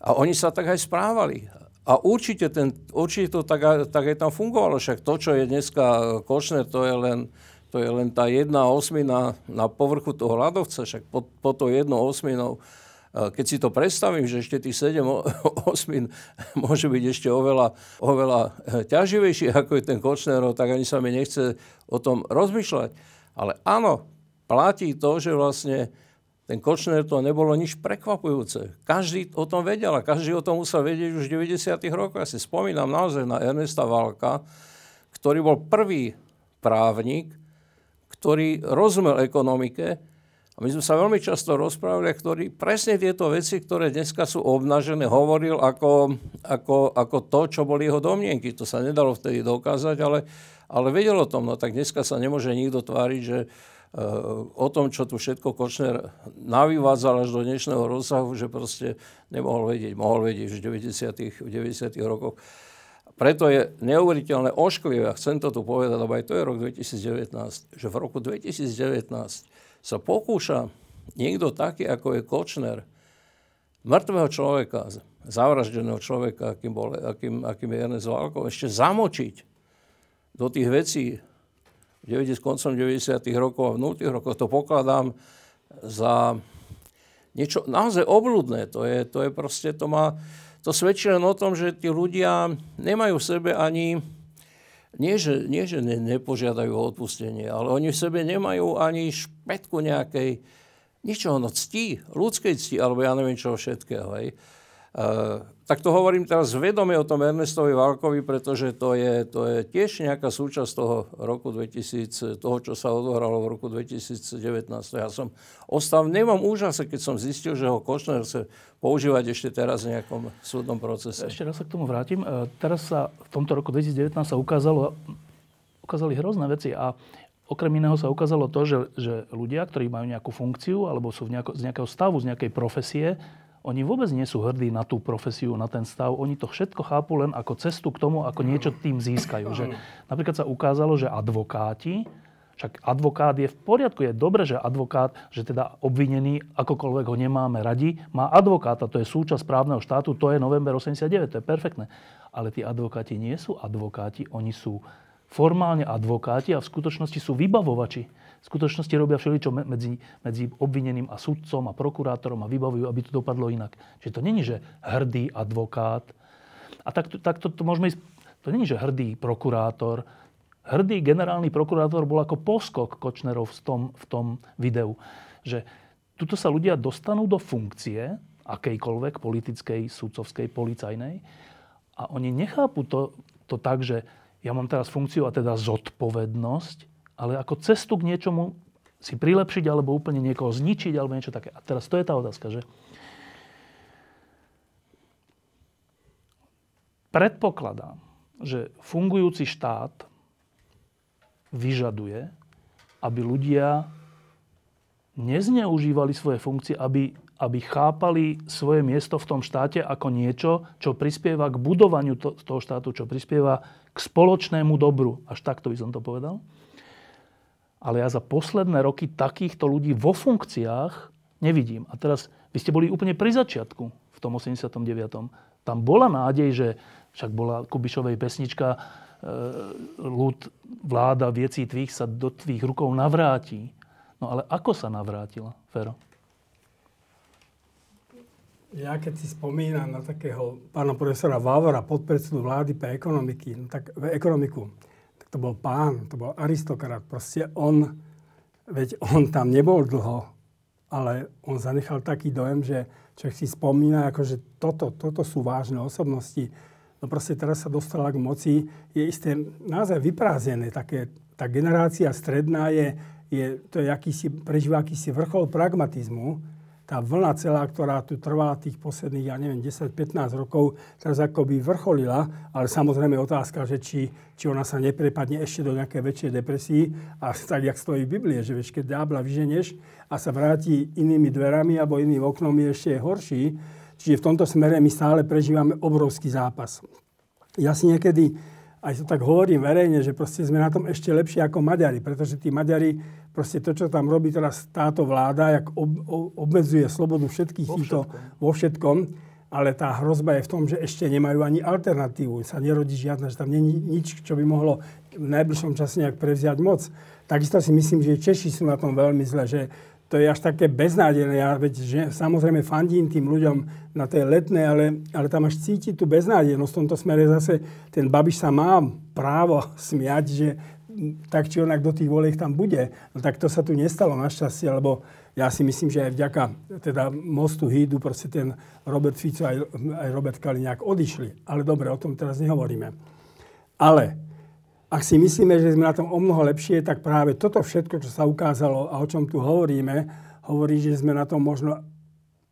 A oni sa tak aj správali. A určite, ten, určite to tak, tak aj tam fungovalo. Však to, čo je dneska Košner, to je len, to je len tá jedna osmina na povrchu toho ľadovca. Však pod, pod to jednou osminou keď si to predstavím, že ešte tých 7 osmin môže byť ešte oveľa, oveľa eh, ťaživejší, ako je ten Kočnerov, tak ani sa mi nechce o tom rozmýšľať. Ale áno, platí to, že vlastne ten Kočner to nebolo nič prekvapujúce. Každý o tom vedel a každý o tom musel vedieť už v 90. rokoch. Ja si spomínam naozaj na Ernesta Valka, ktorý bol prvý právnik, ktorý rozumel ekonomike a my sme sa veľmi často rozprávali, ktorý presne tieto veci, ktoré dneska sú obnažené, hovoril ako, ako, ako to, čo boli jeho domnienky. To sa nedalo vtedy dokázať, ale, ale vedel o tom. No tak dneska sa nemôže nikto tváriť, že uh, o tom, čo tu všetko Kočner navyvádzal až do dnešného rozsahu, že proste nemohol vedieť. Mohol vedieť už v 90. V 90. rokoch. Preto je neuveriteľné ošklivé, a chcem to tu povedať, lebo aj to je rok 2019, že v roku 2019 sa pokúša niekto taký, ako je Kočner, mŕtvého človeka, zavraždeného človeka, akým, bol, akým, akým je Ernest Válkov, ešte zamočiť do tých vecí 90, koncom 90. rokov a v 0. rokoch, to pokladám za niečo naozaj obludné. To je, to je proste, to má, to svedčí len o tom, že tí ľudia nemajú v sebe ani, nie že, nie, že ne, nepožiadajú o odpustenie, ale oni v sebe nemajú ani špetku nejakej, niečoho, no cti, ľudskej cti, alebo ja neviem čo všetkého. Hej. Uh, tak to hovorím teraz vedome o tom Ernestovi Valkovi, pretože to je, to je tiež nejaká súčasť toho roku 2000, toho, čo sa odohralo v roku 2019. Ja som ostal v nemom úžase, keď som zistil, že ho Košner chce používať ešte teraz v nejakom súdnom procese. Ešte raz sa k tomu vrátim. Uh, teraz sa v tomto roku 2019 sa ukázalo, ukázali hrozné veci a Okrem iného sa ukázalo to, že, že ľudia, ktorí majú nejakú funkciu alebo sú v nejako, z nejakého stavu, z nejakej profesie, oni vôbec nie sú hrdí na tú profesiu, na ten stav. Oni to všetko chápu len ako cestu k tomu, ako niečo tým získajú. Že napríklad sa ukázalo, že advokáti, však advokát je v poriadku, je dobre, že advokát, že teda obvinený, akokoľvek ho nemáme radi, má advokáta, to je súčasť právneho štátu, to je november 89, to je perfektné. Ale tí advokáti nie sú advokáti, oni sú formálne advokáti a v skutočnosti sú vybavovači. V skutočnosti robia všeličo medzi, medzi obvineným a sudcom a prokurátorom a vybavujú, aby to dopadlo inak. Čiže to není, že hrdý advokát. A tak, tak to, to môžeme ísť... To není, že hrdý prokurátor. Hrdý generálny prokurátor bol ako poskok Kočnerov v tom, v tom videu. Že tuto sa ľudia dostanú do funkcie, akejkoľvek, politickej, sudcovskej, policajnej, a oni nechápu to, to tak, že ja mám teraz funkciu a teda zodpovednosť, ale ako cestu k niečomu si prilepšiť alebo úplne niekoho zničiť alebo niečo také. A teraz to je tá otázka, že predpokladám, že fungujúci štát vyžaduje, aby ľudia nezneužívali svoje funkcie, aby, aby chápali svoje miesto v tom štáte ako niečo, čo prispieva k budovaniu to, toho štátu, čo prispieva k spoločnému dobru. Až takto by som to povedal. Ale ja za posledné roky takýchto ľudí vo funkciách nevidím. A teraz, vy ste boli úplne pri začiatku v tom 89. Tam bola nádej, že však bola Kubišovej pesnička e, ľud, vláda, vieci tvých sa do tvých rukov navráti. No ale ako sa navrátila, Fero? Ja keď si spomínam na takého pána profesora Vávora, podpredsedu vlády pre ekonomiky, no tak, ekonomiku, to bol pán, to bol aristokrat. Proste on, veď on tam nebol dlho, ale on zanechal taký dojem, že človek si spomína, ako že toto, toto sú vážne osobnosti. No proste teraz sa dostala k moci, je isté naozaj vyprázdnené. Také, tá generácia stredná je, je, to je akýsi, prežíva akýsi vrchol pragmatizmu, tá vlna celá, ktorá tu trvala tých posledných, ja neviem, 10-15 rokov, teraz akoby vrcholila, ale samozrejme otázka, že či, či ona sa neprepadne ešte do nejakej väčšej depresii a tak, jak stojí v Biblie, že vieš, keď dábla vyženeš a sa vráti inými dverami alebo iným oknom je ešte horší. Čiže v tomto smere my stále prežívame obrovský zápas. Ja si niekedy aj to tak hovorím verejne, že proste sme na tom ešte lepšie ako Maďari, pretože tí Maďari, proste to, čo tam robí teraz táto vláda, jak ob, obmedzuje slobodu všetkých vo týchto vo všetkom, ale tá hrozba je v tom, že ešte nemajú ani alternatívu. Sa nerodí žiadna, že tam není nič, čo by mohlo v najbližšom čase nejak prevziať moc. Takisto si myslím, že Češi sú na tom veľmi zle, že to je až také beznádené. Ja veď, že samozrejme fandím tým ľuďom na tej letnej, ale, ale tam až cíti tú beznádenosť. V tomto smere zase ten Babiš sa má právo smiať, že tak či onak do tých voliek tam bude. No tak to sa tu nestalo našťastie, lebo ja si myslím, že aj vďaka teda mostu Hídu proste ten Robert Fico aj, aj Robert Kaliňák odišli. Ale dobre, o tom teraz nehovoríme. Ale ak si myslíme, že sme na tom o mnoho lepšie, tak práve toto všetko, čo sa ukázalo a o čom tu hovoríme, hovorí, že sme na tom možno,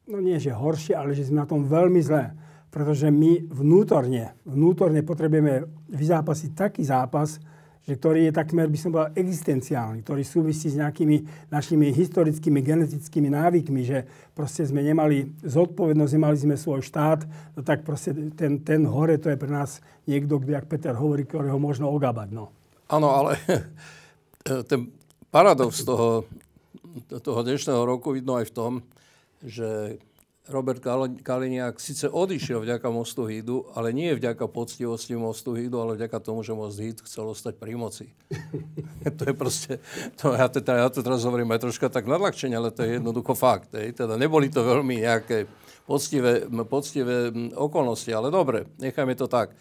no nie že horšie, ale že sme na tom veľmi zlé. Pretože my vnútorne, vnútorne potrebujeme vyzápasiť taký zápas, že ktorý je takmer, by som povedal, existenciálny, ktorý súvisí s nejakými našimi historickými, genetickými návykmi, že proste sme nemali zodpovednosť, nemali sme svoj štát, no tak proste ten, ten hore, to je pre nás niekto, kde, jak Peter hovorí, ktorého možno ogabať. No. Ale ten paradox toho toho dnešného roku vidno aj v tom, že Robert Kaliniak síce odišiel vďaka mostu Hídu, ale nie vďaka poctivosti mostu Hídu, ale vďaka tomu, že most Híd chcel ostať pri moci. to je proste, to, ja, to, ja to teraz hovorím aj troška tak nadľahčenie, ale to je jednoducho fakt. Hej. Teda neboli to veľmi nejaké poctivé, poctivé okolnosti, ale dobre, nechajme to tak.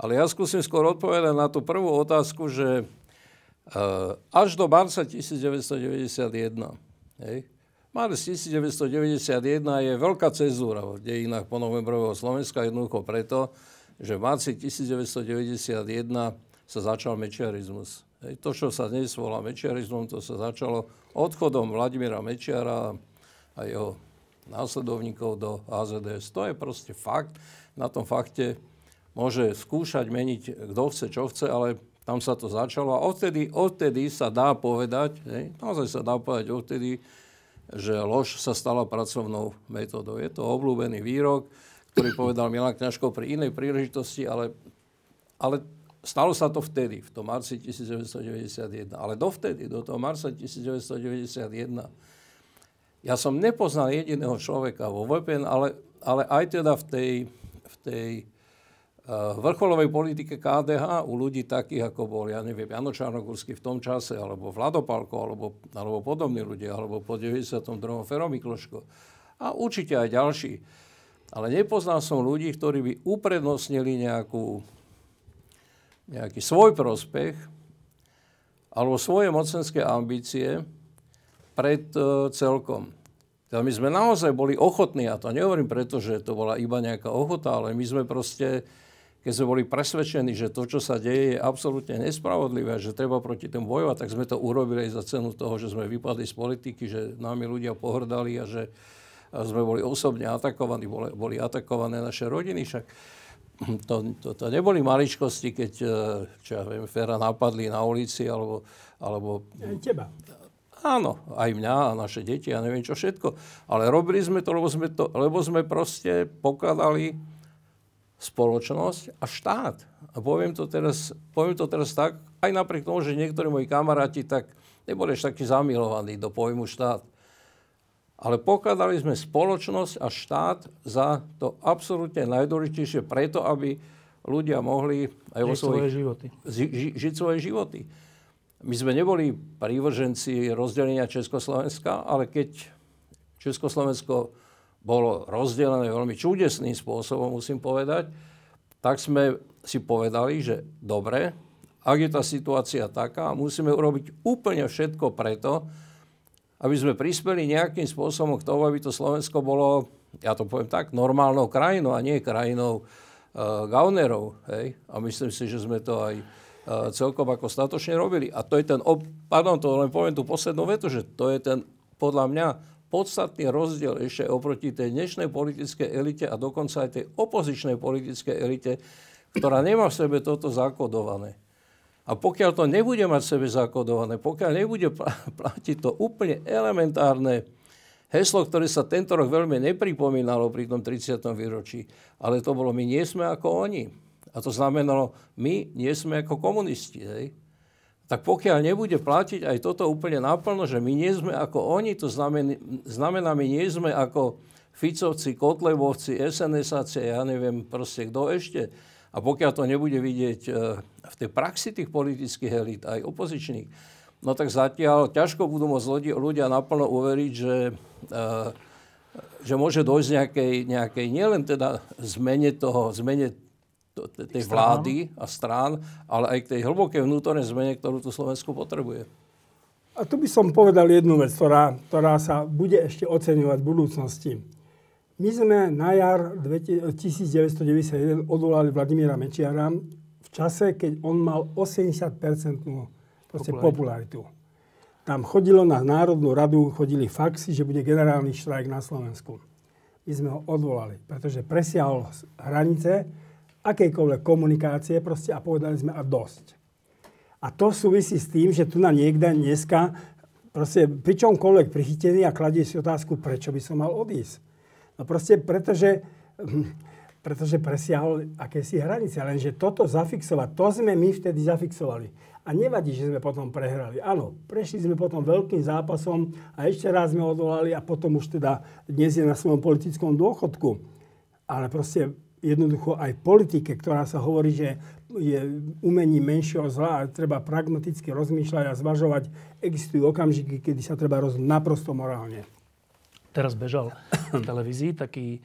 Ale ja skúsim skôr odpovedať na tú prvú otázku, že uh, až do marca 1991, hej, Márec 1991 je veľká cezúra v dejinách ponovembrového Slovenska, jednoducho preto, že v marci 1991 sa začal mečiarizmus. Hej, to, čo sa dnes volá mečiarizmom, to sa začalo odchodom Vladimíra Mečiara a jeho následovníkov do AZDS. To je proste fakt. Na tom fakte môže skúšať meniť, kto chce, čo chce, ale tam sa to začalo. A odtedy, odtedy sa dá povedať, hej, naozaj sa dá povedať odtedy, že lož sa stala pracovnou metódou. Je to obľúbený výrok, ktorý povedal Milan Kňažko pri inej príležitosti, ale, ale stalo sa to vtedy, v tom marci 1991. Ale dovtedy, do toho marca 1991, ja som nepoznal jediného človeka vo VPN, ale, ale aj teda v tej, v tej vrcholovej politike KDH u ľudí takých, ako bol, ja neviem, Jano Čarnogórsky v tom čase, alebo Vlado Palko, alebo, alebo podobní ľudia, alebo po 92. Fero. A určite aj ďalší. Ale nepoznal som ľudí, ktorí by uprednostnili nejakú, nejaký svoj prospech alebo svoje mocenské ambície pred uh, celkom. Teda my sme naozaj boli ochotní, a to nehovorím preto, že to bola iba nejaká ochota, ale my sme proste keď sme boli presvedčení, že to, čo sa deje, je absolútne nespravodlivé, že treba proti tomu bojovať, tak sme to urobili aj za cenu toho, že sme vypadli z politiky, že nami ľudia pohrdali a že sme boli osobne atakovaní, boli, boli atakované naše rodiny. Však to, to, to neboli maličkosti, keď e, čo ja viem, Fera napadli na ulici alebo... alebo teba. Áno, aj mňa a naše deti a neviem čo všetko. Ale robili sme to, lebo sme, to, lebo sme proste pokladali spoločnosť a štát. A poviem to teraz, poviem to teraz tak, aj napriek tomu, že niektorí moji kamaráti tak neboli takí zamilovaní do pojmu štát. Ale pokladali sme spoločnosť a štát za to absolútne najdôležitejšie preto, aby ľudia mohli aj vo svojich, svoje životy. Ži, ži, žiť svoje životy. My sme neboli prívrženci rozdelenia Československa, ale keď Československo bolo rozdelené veľmi čudesným spôsobom, musím povedať, tak sme si povedali, že dobre, ak je tá situácia taká, musíme urobiť úplne všetko preto, aby sme prispeli nejakým spôsobom k tomu, aby to Slovensko bolo, ja to poviem tak, normálnou krajinou a nie krajinou uh, gaunerov. Hej? A myslím si, že sme to aj uh, celkom ako statočne robili. A to je ten, op- pardon, to len poviem tú poslednú vetu, že to je ten, podľa mňa, podstatný rozdiel ešte oproti tej dnešnej politickej elite a dokonca aj tej opozičnej politickej elite, ktorá nemá v sebe toto zakodované. A pokiaľ to nebude mať v sebe zakodované, pokiaľ nebude platiť to úplne elementárne heslo, ktoré sa tento rok veľmi nepripomínalo pri tom 30. výročí, ale to bolo my nie sme ako oni. A to znamenalo, my nie sme ako komunisti. Hej? Tak pokiaľ nebude platiť aj toto úplne naplno, že my nie sme ako oni, to znamená, znamená my nie sme ako Ficovci, Kotlebovci, SNSáci, ja neviem proste kto ešte. A pokiaľ to nebude vidieť e, v tej praxi tých politických elít, aj opozičných, no tak zatiaľ ťažko budú môcť ľudia, naplno uveriť, že, e, že môže dojsť nejakej, nejakej nielen teda zmene toho, zmene tej vlády a strán, ale aj k tej hlbokej vnútornej zmene, ktorú tu Slovensku potrebuje. A tu by som povedal jednu vec, ktorá, ktorá sa bude ešte oceňovať v budúcnosti. My sme na jar 1991 odvolali Vladimíra Mečiara v čase, keď on mal 80-percentnú popularitu. Tam chodilo na Národnú radu, chodili faxy, že bude generálny štrajk na Slovensku. My sme ho odvolali, pretože presiahol hranice, akejkoľvek komunikácie proste a povedali sme a dosť. A to súvisí s tým, že tu na niekde dneska proste pri čomkoľvek prichytený a kladie si otázku, prečo by som mal odísť. No proste pretože, pretože presiahol akési hranice. Lenže toto zafixovať, to sme my vtedy zafixovali. A nevadí, že sme potom prehrali. Áno, prešli sme potom veľkým zápasom a ešte raz sme odvolali a potom už teda dnes je na svojom politickom dôchodku. Ale proste jednoducho aj politike, ktorá sa hovorí, že je umení menšieho zla a treba pragmaticky rozmýšľať a zvažovať, existujú okamžiky, kedy sa treba rozhodnúť naprosto morálne. Teraz bežal v televízii taký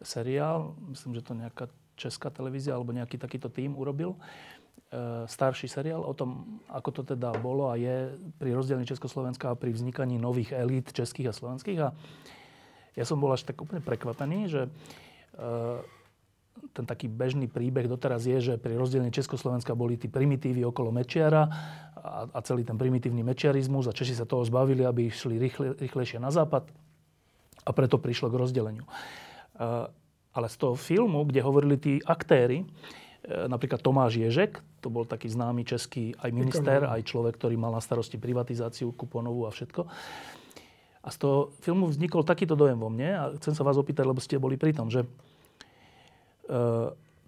seriál, myslím, že to nejaká česká televízia alebo nejaký takýto tým urobil, E, starší seriál o tom, ako to teda bolo a je pri rozdelení Československa a pri vznikaní nových elít českých a slovenských. A ja som bol až tak úplne prekvapený, že e, ten taký bežný príbeh doteraz je, že pri rozdelení Československa boli tí primitívy okolo Mečiara a, a celý ten primitívny mečiarizmus a Češi sa toho zbavili, aby išli rýchle, rýchlejšie na západ a preto prišlo k rozdeleniu. E, ale z toho filmu, kde hovorili tí aktéry, E, napríklad Tomáš Ježek, to bol taký známy český aj minister, aj človek, ktorý mal na starosti privatizáciu, kuponovú a všetko. A z toho filmu vznikol takýto dojem vo mne a chcem sa vás opýtať, lebo ste boli pri tom, že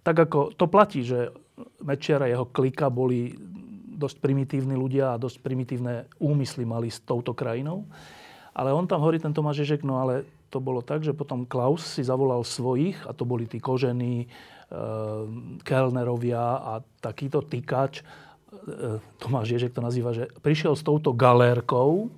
tak ako to platí, že Mečiar a jeho klika boli dosť primitívni ľudia a dosť primitívne úmysly mali s touto krajinou. Ale on tam hovorí, ten Tomáš Ježek, no ale to bolo tak, že potom Klaus si zavolal svojich, a to boli tí kožení, Eh, kelnerovia a takýto týkač, eh, Tomáš Ježek to nazýva, že prišiel s touto galérkou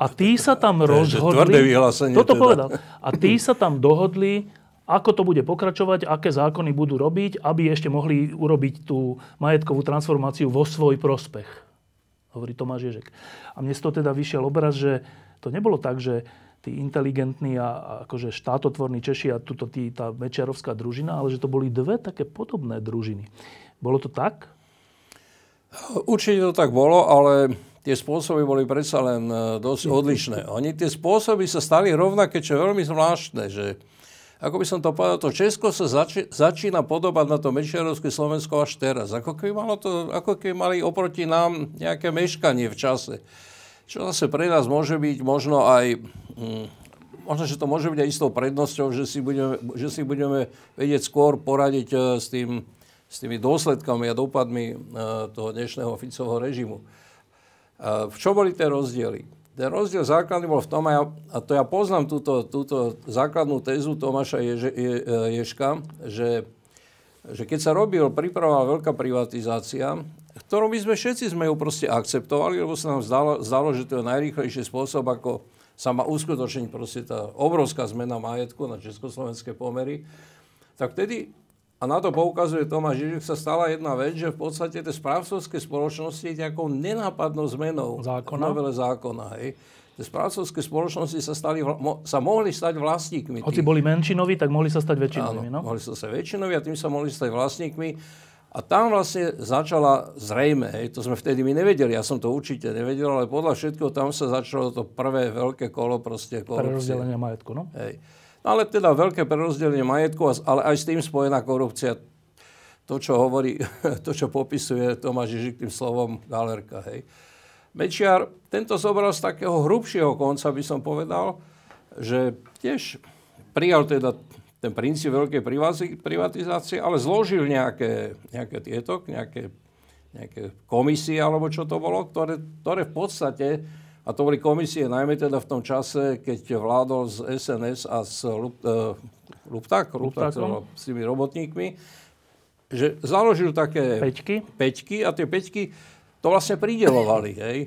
a tí sa tam rozhodli... Toto teda. povedal. A tí sa tam dohodli, ako to bude pokračovať, aké zákony budú robiť, aby ešte mohli urobiť tú majetkovú transformáciu vo svoj prospech. Hovorí Tomáš Ježek. A mne z toho teda vyšiel obraz, že to nebolo tak, že tí inteligentní a, akože štátotvorní Češi a tuto tí, tá Mečiarovská družina, ale že to boli dve také podobné družiny. Bolo to tak? Určite to tak bolo, ale tie spôsoby boli predsa len e, dosť odlišné. Oni tie spôsoby sa stali rovnaké, čo je veľmi zvláštne, že ako by som to povedal, to Česko sa zači- začína podobať na to Mečiarovské Slovensko až teraz. Ako keby, malo to, ako keby mali oproti nám nejaké meškanie v čase. Čo zase pre nás môže byť možno aj, hm, možno, že to môže byť aj istou prednosťou, že si budeme, že si budeme vedieť skôr poradiť uh, s, tým, s tými dôsledkami a dopadmi uh, toho dnešného Ficovho režimu. Uh, v čom boli tie rozdiely? Ten rozdiel základný bol v tom, a, ja, a to ja poznám túto, túto základnú tézu Tomáša Ježe, Je, Ježka, že, že keď sa robil, pripravovala veľká privatizácia, ktorú my sme všetci sme ju proste akceptovali, lebo sa nám zdalo, zdalo že to je najrýchlejší spôsob, ako sa má uskutočniť proste tá obrovská zmena majetku na československé pomery. Tak vtedy, a na to poukazuje Tomáš Žižek, sa stala jedna vec, že v podstate tie správcovské spoločnosti nejakou nenápadnou zmenou zákona. novele zákona, hej, tie správcovské spoločnosti sa, stali, sa mohli stať vlastníkmi. Hoci boli menšinoví, tak mohli sa stať väčšinovými. Áno, no? mohli sa stať väčšinoví a tým sa mohli stať vlastníkmi. A tam vlastne začala zrejme, hej, to sme vtedy my nevedeli, ja som to určite nevedel, ale podľa všetkého tam sa začalo to prvé veľké kolo proste korupcie. Prerozdelenie majetku, no? Hej. Ale teda veľké prerozdelenie majetku, ale aj s tým spojená korupcia. To, čo hovorí, to, čo popisuje Tomáš Žižik tým slovom galerka, hej. Mečiar tento zobral z takého hrubšieho konca, by som povedal, že tiež prijal teda ten princíp veľkej privatizácie, ale zložil nejaké, nejaké tieto, nejaké, nejaké komisie, alebo čo to bolo, ktoré, ktoré v podstate, a to boli komisie najmä teda v tom čase, keď vládol z SNS a s Lup, uh, Lupták, Lupták s tými robotníkmi, že založil také peťky. peťky a tie peťky to vlastne pridelovali. Hej.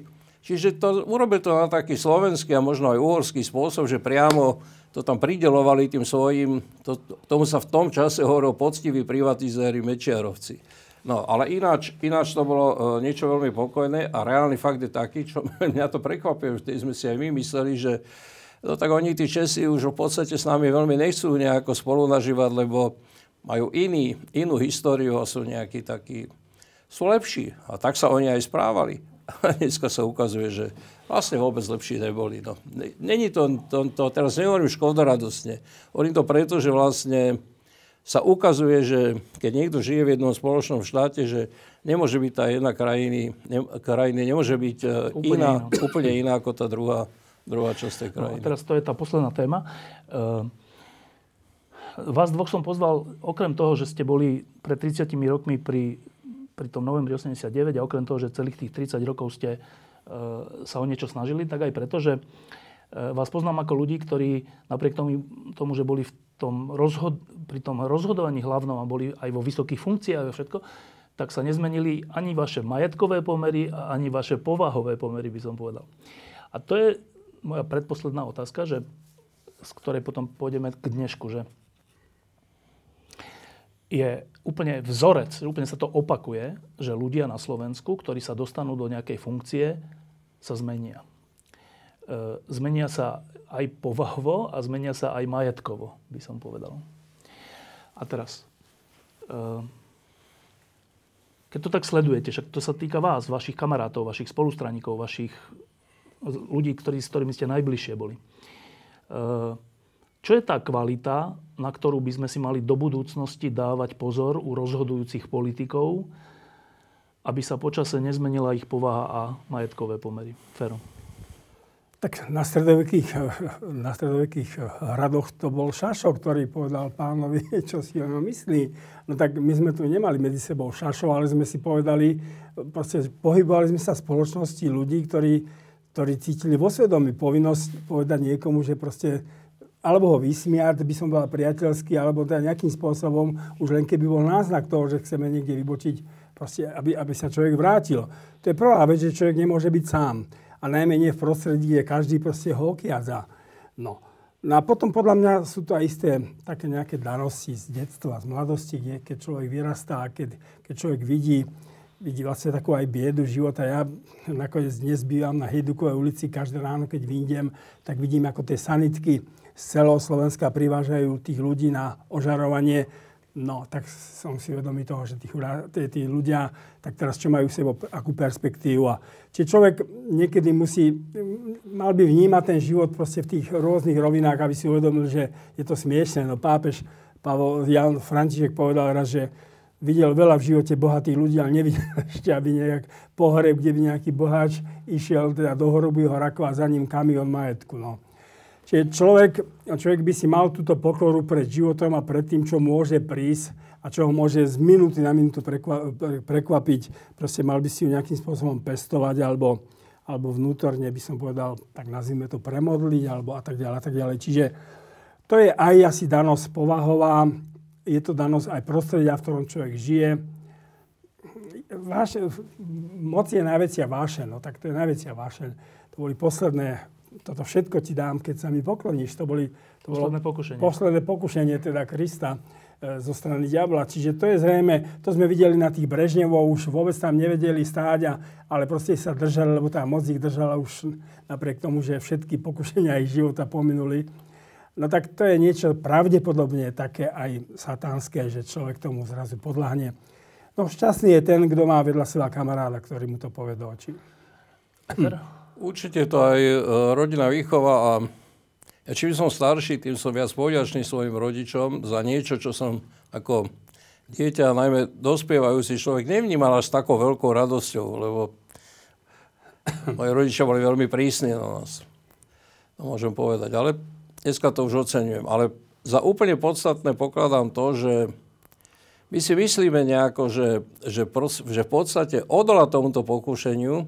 Čiže to, urobil to na taký slovenský a možno aj uhorský spôsob, že priamo to tam pridelovali tým svojim, to, tomu sa v tom čase hovorilo poctiví privatizéri Mečiarovci. No, ale ináč, ináč to bolo uh, niečo veľmi pokojné a reálny fakt je taký, čo mňa to prekvapuje, že sme si aj my mysleli, že no tak oni, tí Česi, už v podstate s nami veľmi nechcú nejako spolu nažívať, lebo majú iný, inú históriu a sú nejakí takí, sú lepší. A tak sa oni aj správali. A dneska sa ukazuje, že vlastne vôbec lepší neboli. No. Není to, to, to, teraz nehovorím škodoradosne, hovorím to preto, že vlastne sa ukazuje, že keď niekto žije v jednom spoločnom štáte, že nemôže byť tá jedna krajiny, ne, krajiny nemôže byť e, úplne iná, iná. úplne iná ako tá druhá, druhá časť tej krajiny. No, teraz to je tá posledná téma. Uh, vás dvoch som pozval, okrem toho, že ste boli pred 30 rokmi pri pri tom novembri 89 a okrem toho, že celých tých 30 rokov ste sa o niečo snažili, tak aj preto, že vás poznám ako ľudí, ktorí napriek tomu, tomu že boli v tom rozhod- pri tom rozhodovaní hlavnom a boli aj vo vysokých funkciách a všetko, tak sa nezmenili ani vaše majetkové pomery, ani vaše povahové pomery, by som povedal. A to je moja predposledná otázka, že, z ktorej potom pôjdeme k dnešku, že je úplne vzorec, úplne sa to opakuje, že ľudia na Slovensku, ktorí sa dostanú do nejakej funkcie, sa zmenia. E, zmenia sa aj povahovo a zmenia sa aj majetkovo, by som povedal. A teraz, e, keď to tak sledujete, však to sa týka vás, vašich kamarátov, vašich spolustraníkov, vašich ľudí, ktorí, s ktorými ste najbližšie boli. E, čo je tá kvalita, na ktorú by sme si mali do budúcnosti dávať pozor u rozhodujúcich politikov, aby sa počase nezmenila ich povaha a majetkové pomery? Fero. Tak na stredovekých, na stredovekých hradoch to bol Šašo, ktorý povedal pánovi, čo si ono myslí. No tak my sme tu nemali medzi sebou Šašo, ale sme si povedali, proste pohybovali sme sa v spoločnosti ľudí, ktorí, ktorí cítili vo svedomí povinnosť povedať niekomu, že proste alebo ho vysmiať, by som bola priateľský, alebo teda nejakým spôsobom, už len keby bol náznak toho, že chceme niekde vybočiť, proste, aby, aby sa človek vrátil. To je prvá vec, že človek nemôže byť sám a najmä v prostredí, kde každý proste ho okiadza. No. no a potom podľa mňa sú to aj isté také nejaké danosti z detstva, z mladosti, kde, keď človek vyrastá, keď, keď človek vidí, vidí vlastne takú aj biedu života. Ja nakoniec dnes bývam na Hejdukovej ulici, každé ráno, keď vyjdem, tak vidím, ako tie sanitky z celého Slovenska privážajú tých ľudí na ožarovanie No, tak som si vedomý toho, že tí, tí, ľudia, tak teraz čo majú v sebe, akú perspektívu. A či človek niekedy musí, mal by vnímať ten život proste v tých rôznych rovinách, aby si uvedomil, že je to smiešné. No pápež Pavel Jan František povedal raz, že videl veľa v živote bohatých ľudí, ale nevidel ešte, aby nejak pohreb, kde by nejaký boháč išiel teda do horobu jeho rakva a za ním kamion majetku. No. Čiže človek, človek by si mal túto pokoru pred životom a pred tým, čo môže prísť a čo ho môže z minúty na minútu prekvapiť. Proste mal by si ju nejakým spôsobom pestovať alebo, alebo vnútorne by som povedal, tak nazvime to premodliť alebo a tak ďalej a tak ďalej. Čiže to je aj asi danosť povahová, je to danosť aj prostredia, v ktorom človek žije. Váš, moc je najväčšia vášeň, no tak to je najväčšia vášeň. To boli posledné toto všetko ti dám, keď sa mi pokloníš. To, boli, to posledné pokušenie. Posledné pokušenie teda Krista e, zo strany diabla. Čiže to je zrejme, to sme videli na tých Brežnevov, už vôbec tam nevedeli stáť, a, ale proste sa držali, lebo tá moc ich držala už napriek tomu, že všetky pokušenia ich života pominuli. No tak to je niečo pravdepodobne také aj satánske, že človek tomu zrazu podľahne. No šťastný je ten, kto má vedľa seba kamaráda, ktorý mu to povie do očí. Určite to aj e, rodina výchova a ja čím som starší, tým som viac povďačný svojim rodičom za niečo, čo som ako dieťa, najmä dospievajúci človek, nevnímal až s takou veľkou radosťou, lebo moji rodičia boli veľmi prísni na nás. To môžem povedať, ale dneska to už oceňujem. Ale za úplne podstatné pokladám to, že my si myslíme nejako, že, že, pros, že v podstate odola tomuto pokúšeniu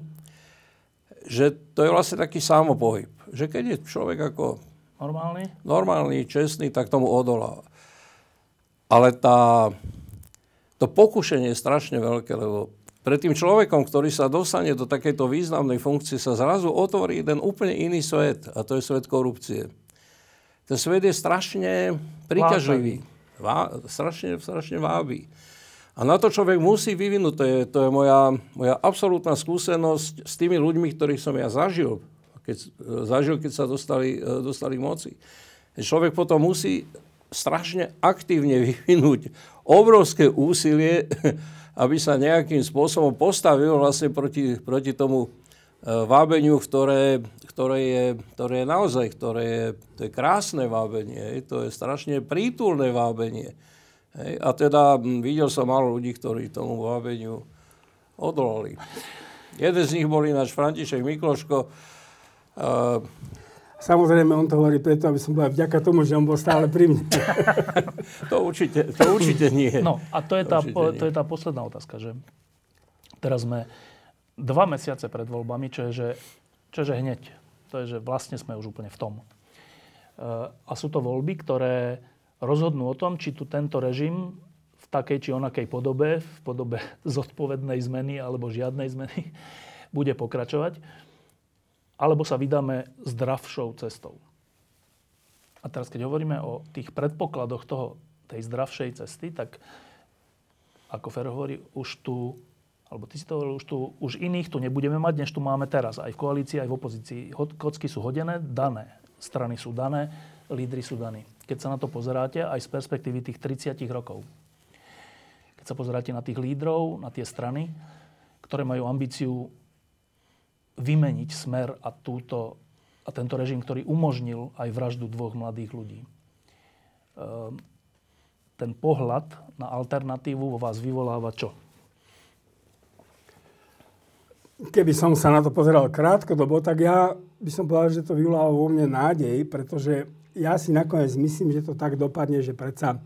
že to je vlastne taký samopohyb. Že keď je človek ako normálny, normálny čestný, tak tomu odolá. Ale tá, to pokušenie je strašne veľké, lebo pred tým človekom, ktorý sa dostane do takejto významnej funkcie, sa zrazu otvorí jeden úplne iný svet, a to je svet korupcie. Ten svet je strašne príťažlivý. Vá, strašne, strašne vábí. A na to človek musí vyvinúť, to je, to je moja, moja absolútna skúsenosť s tými ľuďmi, ktorých som ja zažil, keď, zažil, keď sa dostali, dostali k moci. Človek potom musí strašne aktívne vyvinúť obrovské úsilie, aby sa nejakým spôsobom postavil vlastne proti, proti tomu e, vábeniu, ktoré, ktoré, je, ktoré je naozaj, ktoré je, to je krásne vábenie, to je strašne prítulné vábenie. Hej, a teda videl som málo ľudí, ktorí tomu vábeniu odolali. Jeden z nich bol ináč František Mikloško. Uh, Samozrejme, on to hovorí preto, aby som bola vďaka tomu, že on bol stále pri mne. to, určite, to určite nie. No a to je, tá, to je tá posledná otázka, že Teraz sme dva mesiace pred voľbami, čo je, že, čo je, že hneď. To je, že vlastne sme už úplne v tom. E, a sú to voľby, ktoré rozhodnú o tom, či tu tento režim v takej či onakej podobe, v podobe zodpovednej zmeny alebo žiadnej zmeny, bude pokračovať, alebo sa vydáme zdravšou cestou. A teraz, keď hovoríme o tých predpokladoch toho, tej zdravšej cesty, tak ako Fer hovorí, už tu alebo ty si to hovoril, už, tu, už iných tu nebudeme mať, než tu máme teraz. Aj v koalícii, aj v opozícii. Kocky sú hodené, dané. Strany sú dané, lídry sú daní. Keď sa na to pozeráte, aj z perspektívy tých 30 rokov. Keď sa pozeráte na tých lídrov, na tie strany, ktoré majú ambíciu vymeniť smer a, túto, a tento režim, ktorý umožnil aj vraždu dvoch mladých ľudí. Ehm, ten pohľad na alternatívu vo vás vyvoláva čo? keby som sa na to pozeral krátkodobo, tak ja by som povedal, že to vyvoláva vo mne nádej, pretože ja si nakoniec myslím, že to tak dopadne, že predsa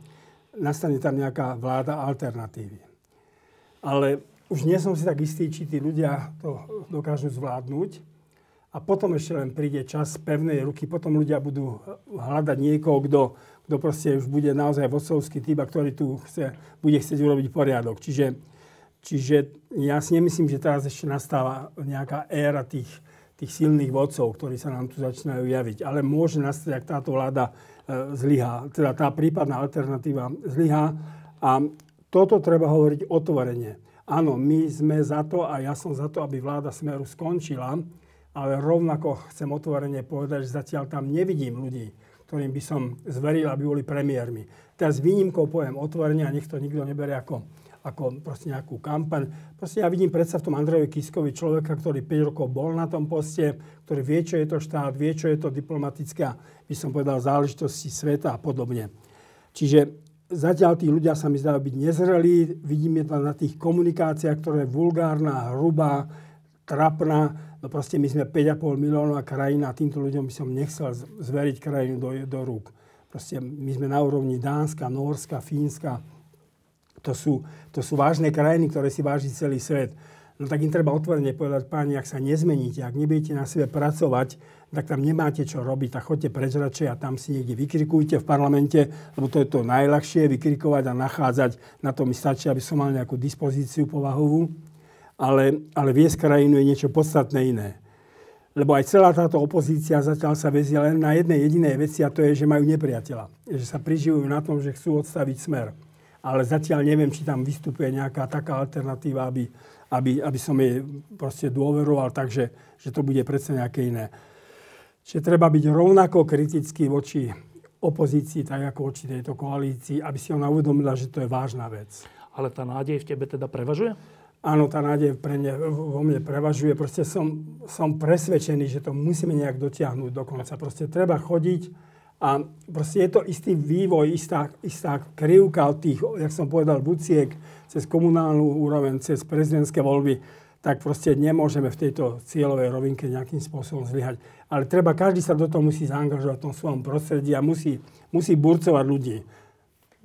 nastane tam nejaká vláda alternatívy. Ale už nie som si tak istý, či tí ľudia to dokážu zvládnuť. A potom ešte len príde čas pevnej ruky, potom ľudia budú hľadať niekoho, kto, kto proste už bude naozaj vodcovský typ a ktorý tu chce, bude chcieť urobiť poriadok. Čiže Čiže ja si nemyslím, že teraz ešte nastáva nejaká éra tých, tých silných vodcov, ktorí sa nám tu začínajú javiť. Ale môže nastať, ak táto vláda e, zlyhá, teda tá prípadná alternatíva zlyhá. A toto treba hovoriť otvorene. Áno, my sme za to a ja som za to, aby vláda Smeru skončila, ale rovnako chcem otvorene povedať, že zatiaľ tam nevidím ľudí, ktorým by som zveril, aby boli premiérmi. Teraz výnimkou poviem otvorene a nech to nikto neberie ako ako proste nejakú kampaň. Proste ja vidím predsa v tom Andrejovi Kiskovi človeka, ktorý 5 rokov bol na tom poste, ktorý vie, čo je to štát, vie, čo je to diplomatická, by som povedal, záležitosti sveta a podobne. Čiže zatiaľ tí ľudia sa mi zdajú byť nezrelí, vidíme to na tých komunikáciách, ktorá je vulgárna, hrubá, trapná. No proste my sme 5,5 miliónová krajina a týmto ľuďom by som nechcel zveriť krajinu do, do rúk. Proste my sme na úrovni Dánska, Norska, Fínska, to sú, to sú vážne krajiny, ktoré si váži celý svet. No tak im treba otvorene povedať, páni, ak sa nezmeníte, ak nebudete na sebe pracovať, tak tam nemáte čo robiť, tak chodte preč a tam si niekde vykrikujte v parlamente, lebo to je to najľahšie, vykrikovať a nachádzať. Na to mi stačí, aby som mal nejakú dispozíciu povahovú. Ale, ale viesť krajinu je niečo podstatné iné. Lebo aj celá táto opozícia zatiaľ sa vezie len na jednej jedinej veci a to je, že majú nepriateľa. Že sa priživujú na tom, že chcú odstaviť smer ale zatiaľ neviem, či tam vystupuje nejaká taká alternatíva, aby, aby, aby som jej proste dôveroval, takže že to bude predsa nejaké iné. Čiže treba byť rovnako kritický voči opozícii, tak ako voči tejto koalícii, aby si ona uvedomila, že to je vážna vec. Ale tá nádej v tebe teda prevažuje? Áno, tá nádej pre mne, vo mne prevažuje. Proste som, som presvedčený, že to musíme nejak dotiahnuť do konca. Proste treba chodiť, a proste je to istý vývoj, istá, istá krivka od tých, jak som povedal, buciek cez komunálnu úroveň, cez prezidentské voľby, tak proste nemôžeme v tejto cieľovej rovinke nejakým spôsobom zlyhať. Ale treba, každý sa do toho musí zaangažovať v tom svojom prostredí a musí, musí burcovať ľudí.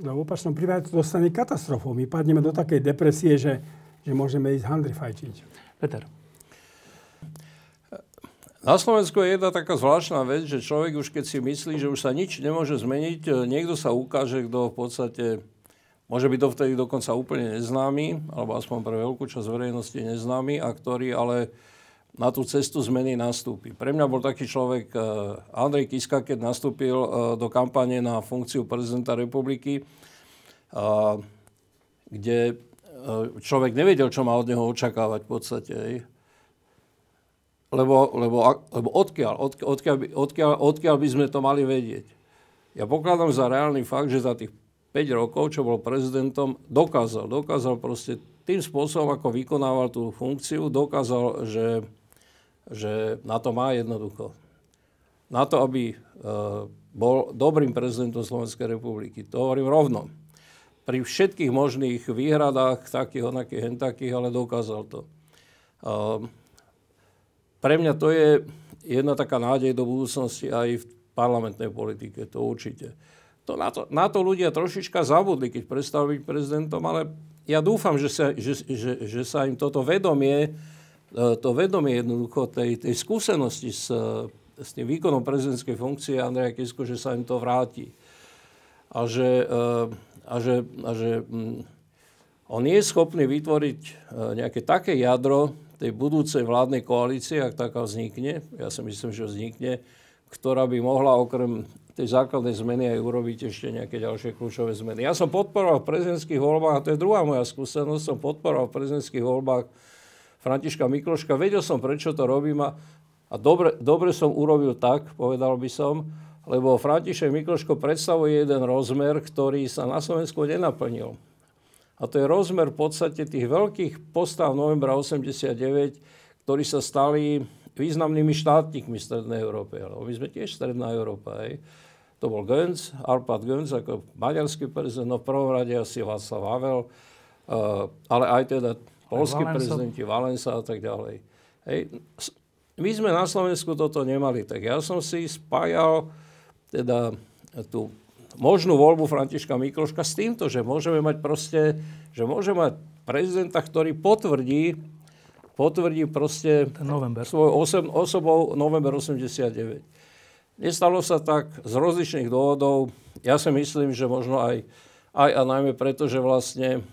No, v opačnom prípade to dostane katastrofou. My padneme do takej depresie, že, že môžeme ísť handry fajčiť. Peter. Na Slovensku je jedna taká zvláštna vec, že človek už keď si myslí, že už sa nič nemôže zmeniť, e, niekto sa ukáže, kto v podstate môže byť dovtedy dokonca úplne neznámy, alebo aspoň pre veľkú časť verejnosti neznámy, a ktorý ale na tú cestu zmeny nastúpi. Pre mňa bol taký človek e, Andrej Kiska, keď nastúpil e, do kampane na funkciu prezidenta republiky, kde človek nevedel, čo má od neho očakávať v podstate. Lebo, lebo, lebo odkiaľ, odkiaľ, odkiaľ, odkiaľ, odkiaľ by sme to mali vedieť? Ja pokladám za reálny fakt, že za tých 5 rokov, čo bol prezidentom, dokázal, dokázal proste tým spôsobom, ako vykonával tú funkciu, dokázal, že, že na to má jednoducho. Na to, aby uh, bol dobrým prezidentom Slovenskej republiky. To hovorím rovno. Pri všetkých možných výhradách, takých, onakých, hentakých, ale dokázal to. Uh, pre mňa to je jedna taká nádej do budúcnosti aj v parlamentnej politike, to určite. To na, to, na to ľudia trošička zabudli, keď prestal byť prezidentom, ale ja dúfam, že sa, že, že, že sa im toto vedomie, to vedomie jednoducho tej, tej skúsenosti s, s tým výkonom prezidentskej funkcie Andreja Kisku, že sa im to vráti. A že, a že, a že mm, on je schopný vytvoriť nejaké také jadro tej budúcej vládnej koalície, ak taká vznikne, ja si myslím, že vznikne, ktorá by mohla okrem tej základnej zmeny aj urobiť ešte nejaké ďalšie kľúčové zmeny. Ja som podporoval v prezidentských voľbách, a to je druhá moja skúsenosť, som podporoval v prezidentských voľbách Františka Mikloška. Vedel som, prečo to robím a, a dobre, dobre som urobil tak, povedal by som, lebo František Mikloško predstavuje jeden rozmer, ktorý sa na Slovensku nenaplnil. A to je rozmer v podstate tých veľkých postav novembra 89, ktorí sa stali významnými štátnikmi v Strednej Európe. Ale my sme tiež Stredná Európa. Hej. To bol Gönc, Arpad Gönc ako maďarský prezident, no v prvom rade asi Václav Havel, ale aj teda polskí prezidenti, Valensa a tak ďalej. Hej. My sme na Slovensku toto nemali, tak ja som si spájal teda tú možnú voľbu Františka Mikloška s týmto, že môžeme mať proste, že môžeme mať prezidenta, ktorý potvrdí, potvrdí proste svoj osob, osobou november 89. Nestalo sa tak z rozličných dôvodov. Ja si myslím, že možno aj, aj a najmä preto, že vlastne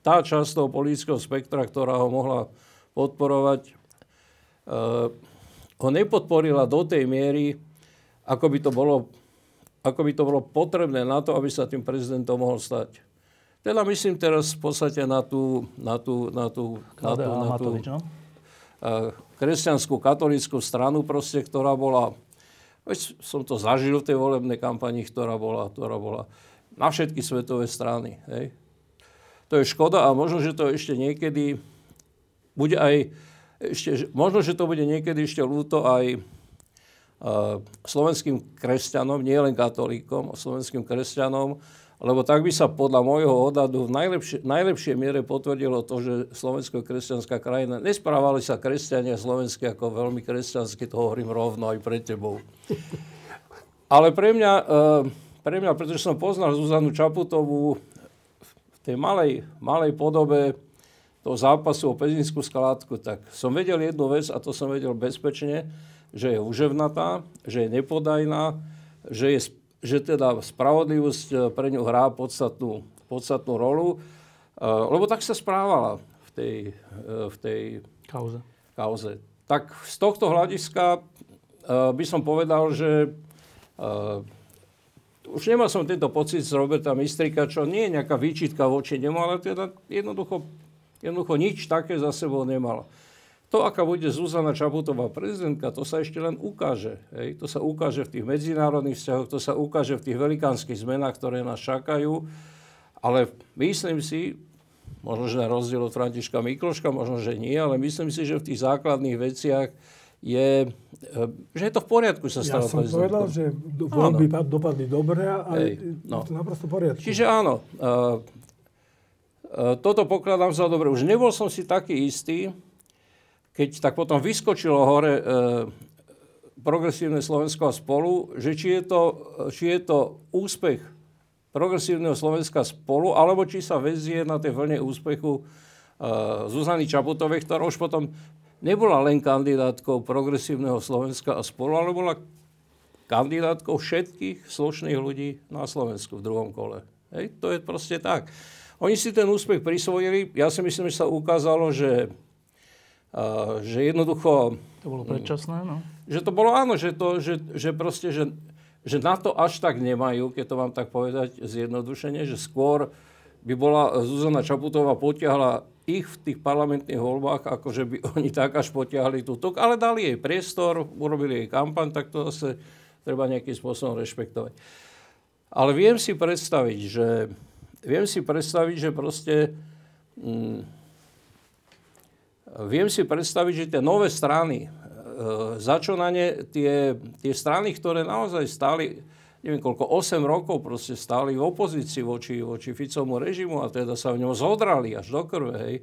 tá časť toho politického spektra, ktorá ho mohla podporovať, uh, ho nepodporila do tej miery, ako by to bolo ako by to bolo potrebné na to, aby sa tým prezidentom mohol stať. Teda myslím teraz v podstate na tú, na tú, na tú, na tú, na tú no? kresťanskú katolickú stranu proste, ktorá bola, veď som to zažil v tej volebnej kampani, ktorá bola, ktorá bola na všetky svetové strany. Hej. To je škoda a možno, že to ešte niekedy bude aj, ešte, možno, že to bude niekedy ešte ľúto aj slovenským kresťanom, nie len katolíkom, slovenským kresťanom, lebo tak by sa podľa môjho odhadu v najlepšie, najlepšej miere potvrdilo to, že Slovensko je kresťanská krajina. Nesprávali sa kresťania slovenskí ako veľmi kresťansky, to hovorím rovno aj pre tebou. Ale pre mňa, e, pre mňa, pretože som poznal Zuzanu Čaputovú v tej malej, malej podobe toho zápasu o Pezinskú skládku, tak som vedel jednu vec a to som vedel bezpečne, že je uževnatá, že je nepodajná, že, je, že teda spravodlivosť eh, pre ňu hrá podstatnú, podstatnú rolu, eh, lebo tak sa správala v tej, eh, v tej kauze. kauze. Tak z tohto hľadiska by som povedal, že už nemal som tento pocit z Roberta Mistrika, čo nie je nejaká výčitka voči nemu, ale teda jednoducho, jednoducho nič také za sebou nemal. To, aká bude Zuzana Čaputová prezidentka, to sa ešte len ukáže. Hej. To sa ukáže v tých medzinárodných vzťahoch, to sa ukáže v tých velikánskych zmenách, ktoré nás čakajú. Ale myslím si, možno, že na rozdiel od Františka Mikloška, možno, že nie, ale myslím si, že v tých základných veciach je, e, že je to v poriadku sa stalo Ja som prezidentkom. povedal, že voľby dopadli dobre a Hej, no. to naprosto v poriadku. Čiže áno, uh, uh, toto pokladám za dobre. Už nebol som si taký istý, keď tak potom vyskočilo hore e, progresívne Slovensko a spolu, že či je, to, či je to úspech progresívneho Slovenska spolu, alebo či sa vezie na tej vlne úspechu e, Zuzany Čaputovej, ktorá už potom nebola len kandidátkou progresívneho Slovenska a spolu, ale bola kandidátkou všetkých slušných ľudí na Slovensku v druhom kole. Hej, to je proste tak. Oni si ten úspech prisvojili. Ja si myslím, že sa ukázalo, že že jednoducho... To bolo predčasné, no? Že to bolo áno, že, to, že, že proste, že, že na to až tak nemajú, keď to mám tak povedať zjednodušene, že skôr by bola Zuzana Čaputová potiahla ich v tých parlamentných voľbách, ako že by oni tak až potiahli túto, ale dali jej priestor, urobili jej kampaň, tak to zase treba nejakým spôsobom rešpektovať. Ale viem si predstaviť, že, viem si predstaviť, že proste mm, Viem si predstaviť, že tie nové strany, e, za čo na ne tie, tie strany, ktoré naozaj stáli, neviem koľko, 8 rokov proste stáli v opozícii voči, voči Ficovmu režimu a teda sa v ňom zodrali až do krve, hej,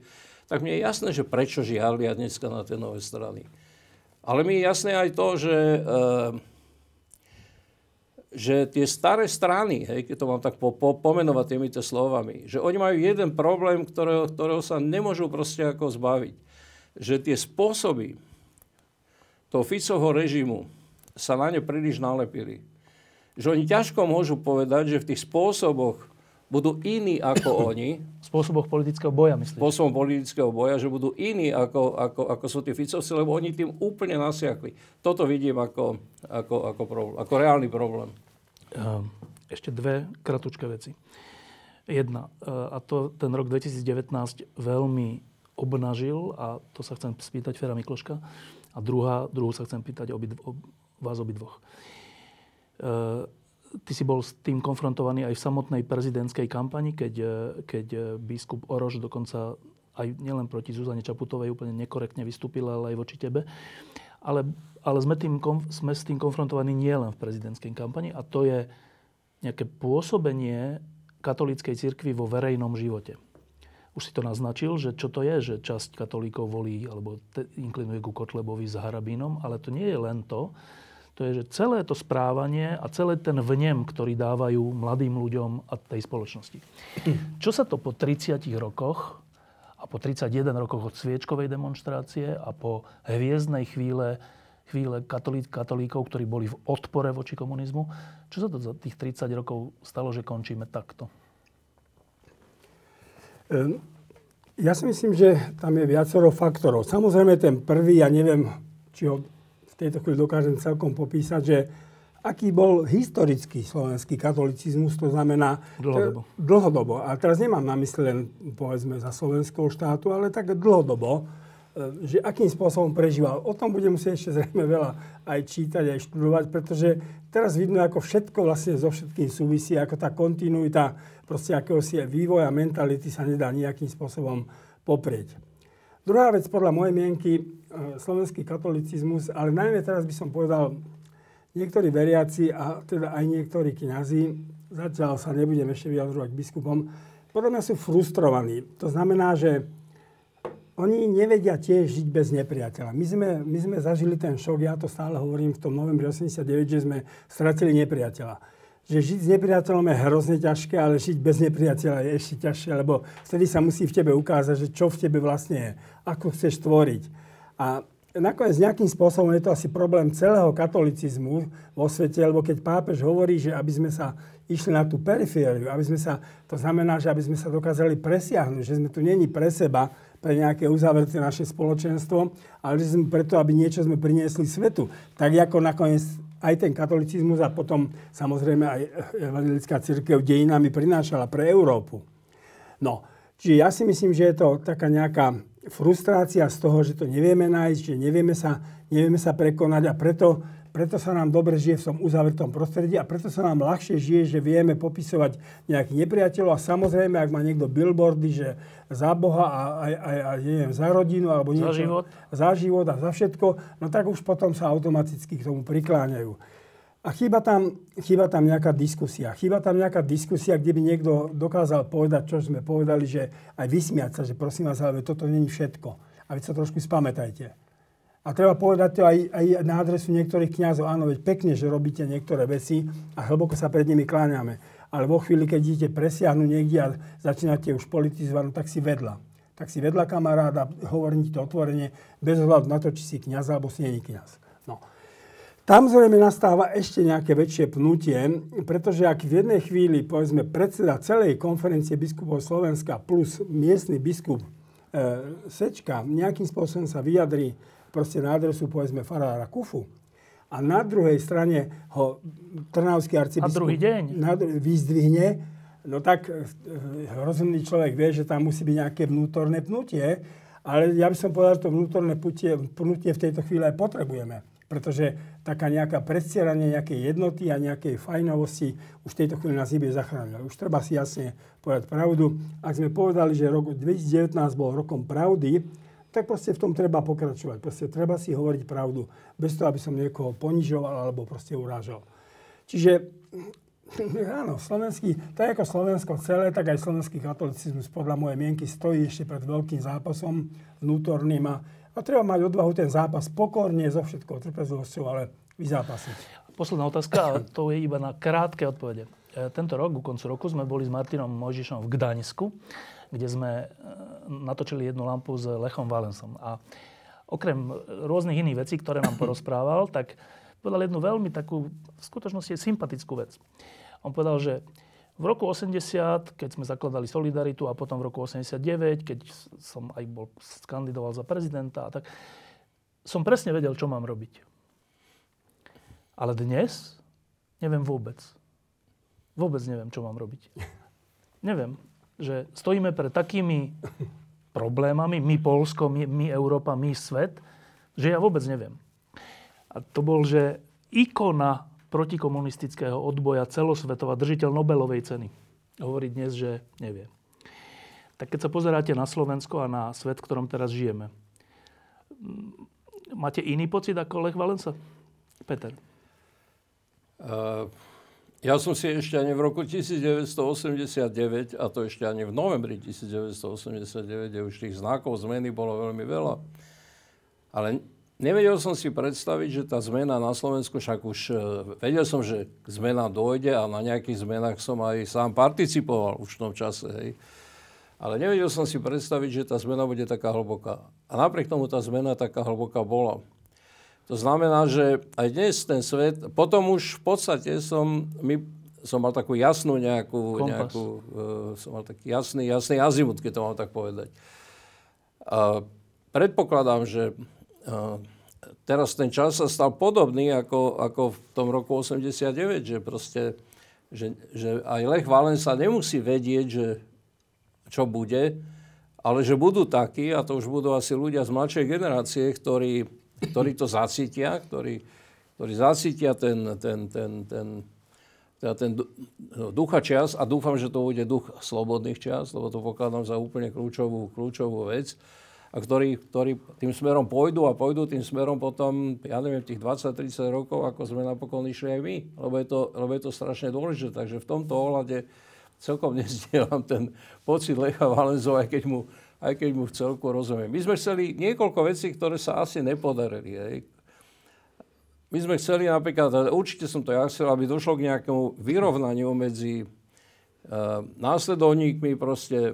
tak mne je jasné, že prečo žiarlia dneska na tie nové strany. Ale mi je jasné aj to, že, e, že tie staré strany, hej, keď to mám tak po, po, pomenovať týmito slovami, že oni majú jeden problém, ktorého, ktorého sa nemôžu proste ako zbaviť. Že tie spôsoby toho Ficovho režimu sa na ne príliš nalepili. Že oni ťažko môžu povedať, že v tých spôsoboch budú iní ako oni. Spôsoboch politického boja, myslím. Spôsobom politického boja, že budú iní ako, ako, ako sú tí Ficovci, lebo oni tým úplne nasiakli. Toto vidím ako, ako, ako, problém, ako reálny problém. Ehm, ešte dve kratučké veci. Jedna, e, a to ten rok 2019 veľmi obnažil, a to sa chcem spýtať Fera Mikloška, a druhá, druhú sa chcem pýtať obi, ob, vás obidvoch. E, ty si bol s tým konfrontovaný aj v samotnej prezidentskej kampani, keď, e, keď biskup Oroš dokonca aj nielen proti Zuzane Čaputovej úplne nekorektne vystúpil, ale aj voči tebe. Ale, ale sme, tým, sme s tým konfrontovaní nielen v prezidentskej kampani a to je nejaké pôsobenie katolíckej cirkvi vo verejnom živote. Už si to naznačil, že čo to je, že časť katolíkov volí alebo te, inklinuje ku Kotlebovi s Harabínom, ale to nie je len to. To je, že celé to správanie a celý ten vnem, ktorý dávajú mladým ľuďom a tej spoločnosti. Čo sa to po 30 rokoch a po 31 rokoch od sviečkovej demonstrácie a po hviezdnej chvíle, chvíle katolí, katolíkov, ktorí boli v odpore voči komunizmu. Čo sa to za tých 30 rokov stalo, že končíme takto? Ehm, ja si myslím, že tam je viacero faktorov. Samozrejme ten prvý, ja neviem, či ho v tejto chvíli dokážem celkom popísať, že aký bol historický slovenský katolicizmus, to znamená... Dlhodobo. Dlhodobo. A teraz nemám na mysli len, povedzme, za slovenského štátu, ale tak dlhodobo, že akým spôsobom prežíval. O tom budem musieť ešte zrejme veľa aj čítať, aj študovať, pretože teraz vidno, ako všetko vlastne so všetkým súvisí, ako tá kontinuita proste akéhosi vývoja mentality sa nedá nejakým spôsobom poprieť. Druhá vec, podľa mojej mienky, e, slovenský katolicizmus, ale najmä teraz by som povedal niektorí veriaci a teda aj niektorí kňazi, zatiaľ sa nebudem ešte vyjadrovať biskupom, podľa mňa sú frustrovaní. To znamená, že oni nevedia tiež žiť bez nepriateľa. My sme, my sme zažili ten šok, ja to stále hovorím v tom novembri 89, že sme stratili nepriateľa. Že žiť s nepriateľom je hrozne ťažké, ale žiť bez nepriateľa je ešte ťažšie, lebo vtedy sa musí v tebe ukázať, že čo v tebe vlastne je, ako chceš tvoriť. A nakoniec nejakým spôsobom je to asi problém celého katolicizmu vo svete, lebo keď pápež hovorí, že aby sme sa išli na tú perifériu, aby sme sa, to znamená, že aby sme sa dokázali presiahnuť, že sme tu není pre seba, pre nejaké uzavreté naše spoločenstvo, ale že sme preto, aby niečo sme priniesli svetu. Tak ako nakoniec aj ten katolicizmus a potom samozrejme aj evangelická církev dejinami prinášala pre Európu. No, čiže ja si myslím, že je to taká nejaká frustrácia z toho, že to nevieme nájsť, že nevieme sa, nevieme sa prekonať a preto, preto sa nám dobre žije v tom uzavretom prostredí a preto sa nám ľahšie žije, že vieme popisovať nejakých nepriateľov a samozrejme, ak má niekto billboardy, že za Boha a, a, a, a neviem, za rodinu alebo niečo. Za život. Za život a za všetko, no tak už potom sa automaticky k tomu prikláňajú. A chýba tam, chýba tam nejaká diskusia. Chýba tam nejaká diskusia, kde by niekto dokázal povedať, čo sme povedali, že aj vysmiať sa, že prosím vás, ale toto není všetko. A vy sa trošku spamätajte. A treba povedať to aj, aj na adresu niektorých kňazov. Áno, veď pekne, že robíte niektoré veci a hlboko sa pred nimi kláňame. Ale vo chvíli, keď idete presiahnuť niekde a začínate už politizovať, no tak si vedľa. Tak si vedľa kamaráda, hovorím to otvorene, bez hľadu na to, či si kňaz alebo si není kňaz. No. Tam zrejme nastáva ešte nejaké väčšie pnutie, pretože ak v jednej chvíli, povedzme, predseda celej konferencie biskupov Slovenska plus miestny biskup e, Sečka nejakým spôsobom sa vyjadrí proste na adresu, povedzme, farára Kufu, a na druhej strane ho Trnavský arcibiskup a druhý deň. Na, vyzdvihne, no tak e, rozumný človek vie, že tam musí byť nejaké vnútorné pnutie, ale ja by som povedal, že to vnútorné pnutie, pnutie v tejto chvíli aj potrebujeme pretože taká nejaká predstieranie nejakej jednoty a nejakej fajnovosti už v tejto chvíli nás nebude zachrániť. Už treba si jasne povedať pravdu. Ak sme povedali, že rok 2019 bol rokom pravdy, tak proste v tom treba pokračovať. Proste treba si hovoriť pravdu, bez toho, aby som niekoho ponižoval alebo proste urážal. Čiže áno, slovenský, tak ako Slovensko celé, tak aj slovenský katolicizmus podľa mojej mienky stojí ešte pred veľkým zápasom vnútorným a a treba mať odvahu ten zápas pokorne, so všetkou trpezlivosťou, ale vyzápasiť. posledná otázka, a to je iba na krátke odpovede. E, tento rok, ku koncu roku, sme boli s Martinom Mojžišom v Gdaňsku, kde sme e, natočili jednu lampu s Lechom Valensom. A okrem rôznych iných vecí, ktoré nám porozprával, tak povedal jednu veľmi takú, v skutočnosti sympatickú vec. On povedal, že v roku 80, keď sme zakladali Solidaritu a potom v roku 89, keď som aj bol kandidoval za prezidenta, tak som presne vedel, čo mám robiť. Ale dnes neviem vôbec. Vôbec neviem, čo mám robiť. Neviem, že stojíme pred takými problémami, my Polsko, my, my Európa, my svet, že ja vôbec neviem. A to bol, že ikona protikomunistického odboja celosvetová držiteľ Nobelovej ceny. Hovorí dnes, že nevie. Tak keď sa pozeráte na Slovensko a na svet, v ktorom teraz žijeme, máte iný pocit ako Lech Valensa? Peter. Uh, ja som si ešte ani v roku 1989, a to ešte ani v novembri 1989, kde už tých znakov zmeny bolo veľmi veľa, ale Nevedel som si predstaviť, že tá zmena na Slovensku, však už uh, vedel som, že zmena dojde a na nejakých zmenách som aj sám participoval už v tom čase. Hej. Ale nevedel som si predstaviť, že tá zmena bude taká hlboká. A napriek tomu tá zmena taká hlboká bola. To znamená, že aj dnes ten svet, potom už v podstate som, my, som mal takú jasnú nejakú, nejakú uh, som mal taký jasný, jasný azimut, keď to mám tak povedať. A predpokladám, že teraz ten čas sa stal podobný ako, ako v tom roku 89, že proste, že, že aj Lech Valensa nemusí vedieť, že čo bude, ale že budú takí, a to už budú asi ľudia z mladšej generácie, ktorí, ktorí to zacítia, ktorí, ktorí zacítia ten, ten, ten, ten, teda ten ducha čas a dúfam, že to bude duch slobodných čas, lebo to pokladám za úplne kľúčovú, kľúčovú vec a ktorí, ktorí tým smerom pôjdu a pôjdu tým smerom potom, ja neviem, tých 20-30 rokov, ako sme napokon išli aj my, lebo je to, lebo je to strašne dôležité. Takže v tomto ohľade celkom nezdielam ten pocit Lecha Valenzov, aj keď mu, aj keď mu v celku rozumiem. My sme chceli niekoľko vecí, ktoré sa asi nepodarili. Hej. My sme chceli napríklad, určite som to ja chcel, aby došlo k nejakému vyrovnaniu medzi Eh, následovníkmi proste eh,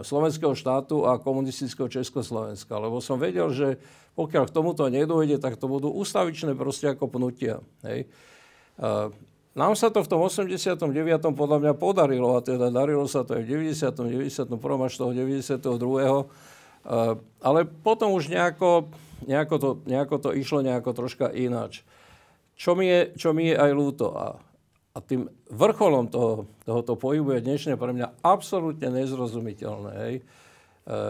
slovenského štátu a komunistického Československa. Lebo som vedel, že pokiaľ k tomuto nedojde, tak to budú ústavičné proste ako pnutia. Hej. Eh, nám sa to v tom 89. podľa mňa podarilo, a teda darilo sa to aj v 90., 91. až toho 92. Ale potom už nejako, nejako, to, nejako to išlo nejako troška ináč. Čo mi je, čo mi je aj ľúto. A a tým vrcholom toho, tohoto pohybu je dnešne pre mňa absolútne nezrozumiteľné. Hej. E,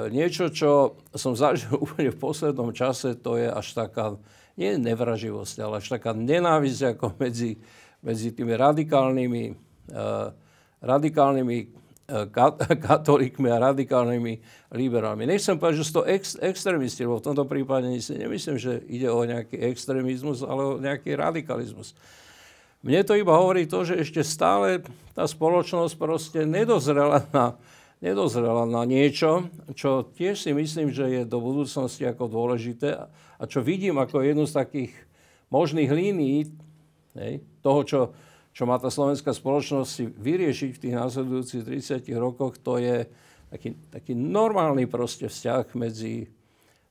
niečo, čo som zažil úplne v poslednom čase, to je až taká, nie nevraživosť, ale až taká nenávisť ako medzi, medzi tými radikálnymi, e, radikálnymi e, katolíkmi a radikálnymi liberálmi. Nechcem povedať, že sú to ex, extrémisti, lebo v tomto prípade si nemyslím, že ide o nejaký extrémizmus, ale o nejaký radikalizmus. Mne to iba hovorí to, že ešte stále tá spoločnosť proste nedozrela na, nedozrela na niečo, čo tiež si myslím, že je do budúcnosti ako dôležité a čo vidím ako jednu z takých možných línií hej, toho, čo, čo má tá slovenská spoločnosť si vyriešiť v tých následujúcich 30 rokoch, to je taký, taký normálny proste vzťah medzi,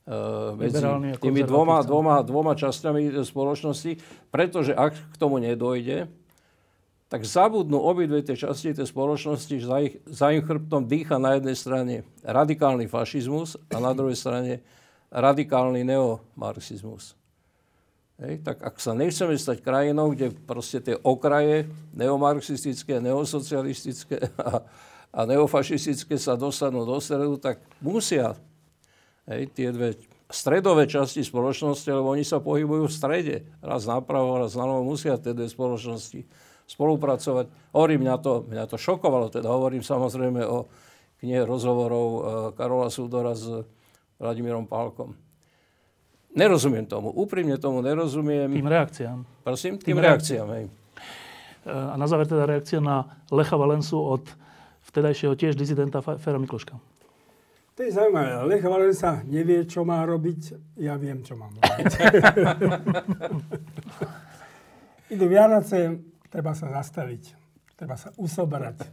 Eh, medzi tými dvoma, dvoma, dvoma časťami spoločnosti, pretože ak k tomu nedojde, tak zabudnú obidve tie časti tej spoločnosti, že za ich, za ich chrbtom dýcha na jednej strane radikálny fašizmus a na druhej strane radikálny neomarxizmus. Hej, tak ak sa nechceme stať krajinou, kde proste tie okraje neomarxistické, neosocialistické a, a neofašistické sa dostanú do stredu, tak musia Hej, tie dve stredové časti spoločnosti, lebo oni sa pohybujú v strede. Raz napravo, raz naľavo musia tie dve spoločnosti spolupracovať. Hovorím, mňa to, mňa to šokovalo, teda hovorím samozrejme o knihe rozhovorov uh, Karola Súdora s Vladimírom Pálkom. Nerozumiem tomu, úprimne tomu nerozumiem. Tým reakciám. Prosím? Tým, Tým reakciám, hej. E, a na záver teda reakcia na Lecha Valensu od vtedajšieho tiež dizidenta Fera Mikloška. To je zaujímavé. Lech Valensa nevie, čo má robiť. Ja viem, čo mám robiť. Idú Vianoce, treba sa zastaviť. Treba sa usobrať.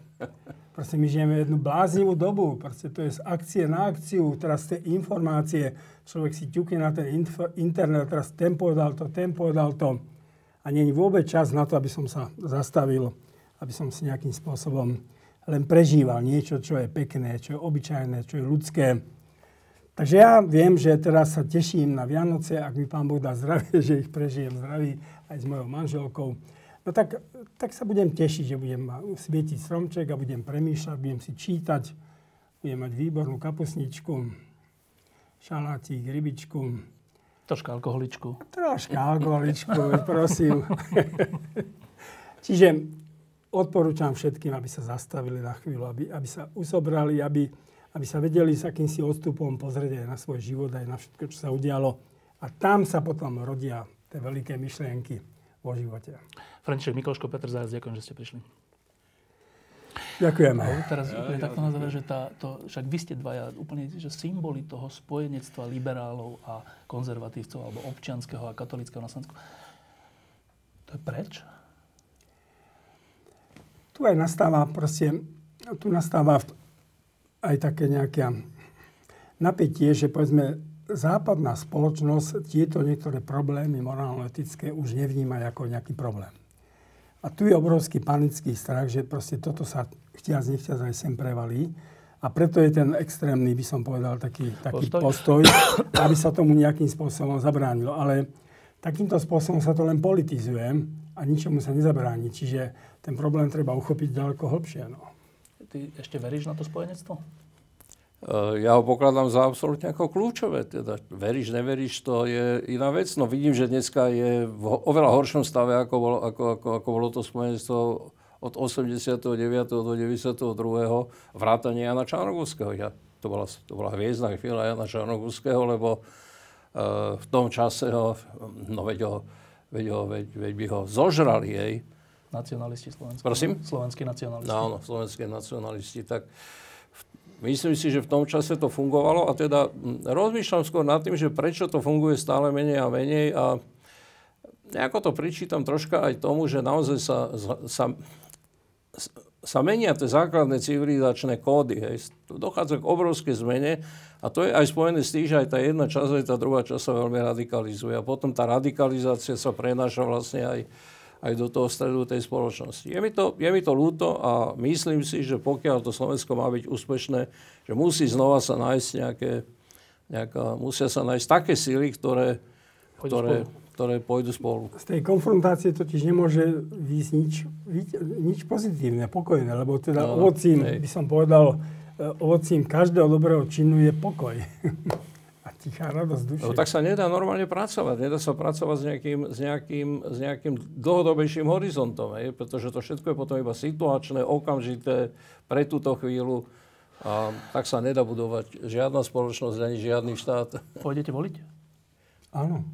Proste my žijeme jednu bláznivú dobu. Proste to je z akcie na akciu. Teraz tie informácie, človek si ťukne na ten info, internet, teraz ten povedal to, ten povedal to. A nie je vôbec čas na to, aby som sa zastavil, aby som si nejakým spôsobom len prežíval niečo, čo je pekné, čo je obyčajné, čo je ľudské. Takže ja viem, že teraz sa teším na Vianoce, ak mi Pán Boh dá zdravie, že ich prežijem zdraví aj s mojou manželkou. No tak, tak sa budem tešiť, že budem svietiť stromček a budem premýšľať, budem si čítať, budem mať výbornú kapusničku, šalátik, rybičku. Troška alkoholičku. Troška alkoholičku, prosím. Čiže odporúčam všetkým, aby sa zastavili na chvíľu, aby, aby sa usobrali, aby, aby sa vedeli s akýmsi odstupom pozrieť aj na svoj život, aj na všetko, čo sa udialo. A tam sa potom rodia tie veľké myšlienky vo živote. František Mikloško, Petr Zajac, ďakujem, že ste prišli. Ďakujem. No, teraz ja, úplne ja, takto na záver, že tá, to, však vy ste dvaja úplne že symboly toho spojenectva liberálov a konzervatívcov, alebo občianského a katolického na Slovensku. To je preč? tu aj nastáva proste, tu nastáva aj také nejaké napätie, že povedzme západná spoločnosť tieto niektoré problémy morálno-etické už nevníma ako nejaký problém. A tu je obrovský panický strach, že proste toto sa chtiac nechtiac aj sem prevalí. A preto je ten extrémny, by som povedal, taký, taký postoj. postoj, aby sa tomu nejakým spôsobom zabránilo. Ale takýmto spôsobom sa to len politizuje a ničomu sa nezabráni. Čiže ten problém treba uchopiť ďaleko hlbšie. No. Ty ešte veríš na to spojenectvo? Eh, ja ho pokladám za absolútne ako kľúčové. Teda veríš, neveríš, to je iná vec. No vidím, že dneska je v oveľa horšom stave, ako bolo, ako, ako, ako bolo to spojenectvo od 89. do 92. vrátania Jana Čarnogórského. Ja, to, bola, to bola hviezdna chvíľa Jana Čarnogórského, lebo uh, v tom čase ho, no veď ho, veď, ho, veď, veď by ho zožrali jej Nacionalisti slovenskí. Prosím? Slovenskí nacionalisti. No, áno, slovenskí nacionalisti. Tak myslím si, že v tom čase to fungovalo a teda rozmýšľam skôr nad tým, že prečo to funguje stále menej a menej a nejako to pričítam troška aj tomu, že naozaj sa, sa, sa menia tie základné civilizačné kódy. Hej. Dochádza k obrovskej zmene a to je aj spojené s tým, že aj tá jedna časť, aj tá druhá časť sa veľmi radikalizuje. A potom tá radikalizácia sa prenáša vlastne aj aj do toho stredu tej spoločnosti. Je mi, to, je mi to ľúto a myslím si, že pokiaľ to Slovensko má byť úspešné, že musí znova sa nájsť nejaké, nejaká, musia sa nájsť také síly, ktoré, ktoré, ktoré pôjdu spolu. Z tej konfrontácie totiž nemôže výjsť nič, nič pozitívne, pokojné, lebo teda no, ovocím, hej. by som povedal, e, ovocím každého dobrého činu je pokoj. tichá radosť duše. No, tak sa nedá normálne pracovať. Nedá sa pracovať s nejakým, s nejakým, s nejakým dlhodobejším horizontom, hej? pretože to všetko je potom iba situačné, okamžité, pre túto chvíľu. A tak sa nedá budovať žiadna spoločnosť ani žiadny štát. Pôjdete voliť? Áno.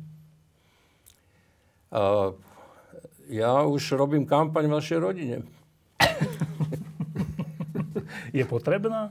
A ja už robím kampaň v vašej rodine. je potrebná?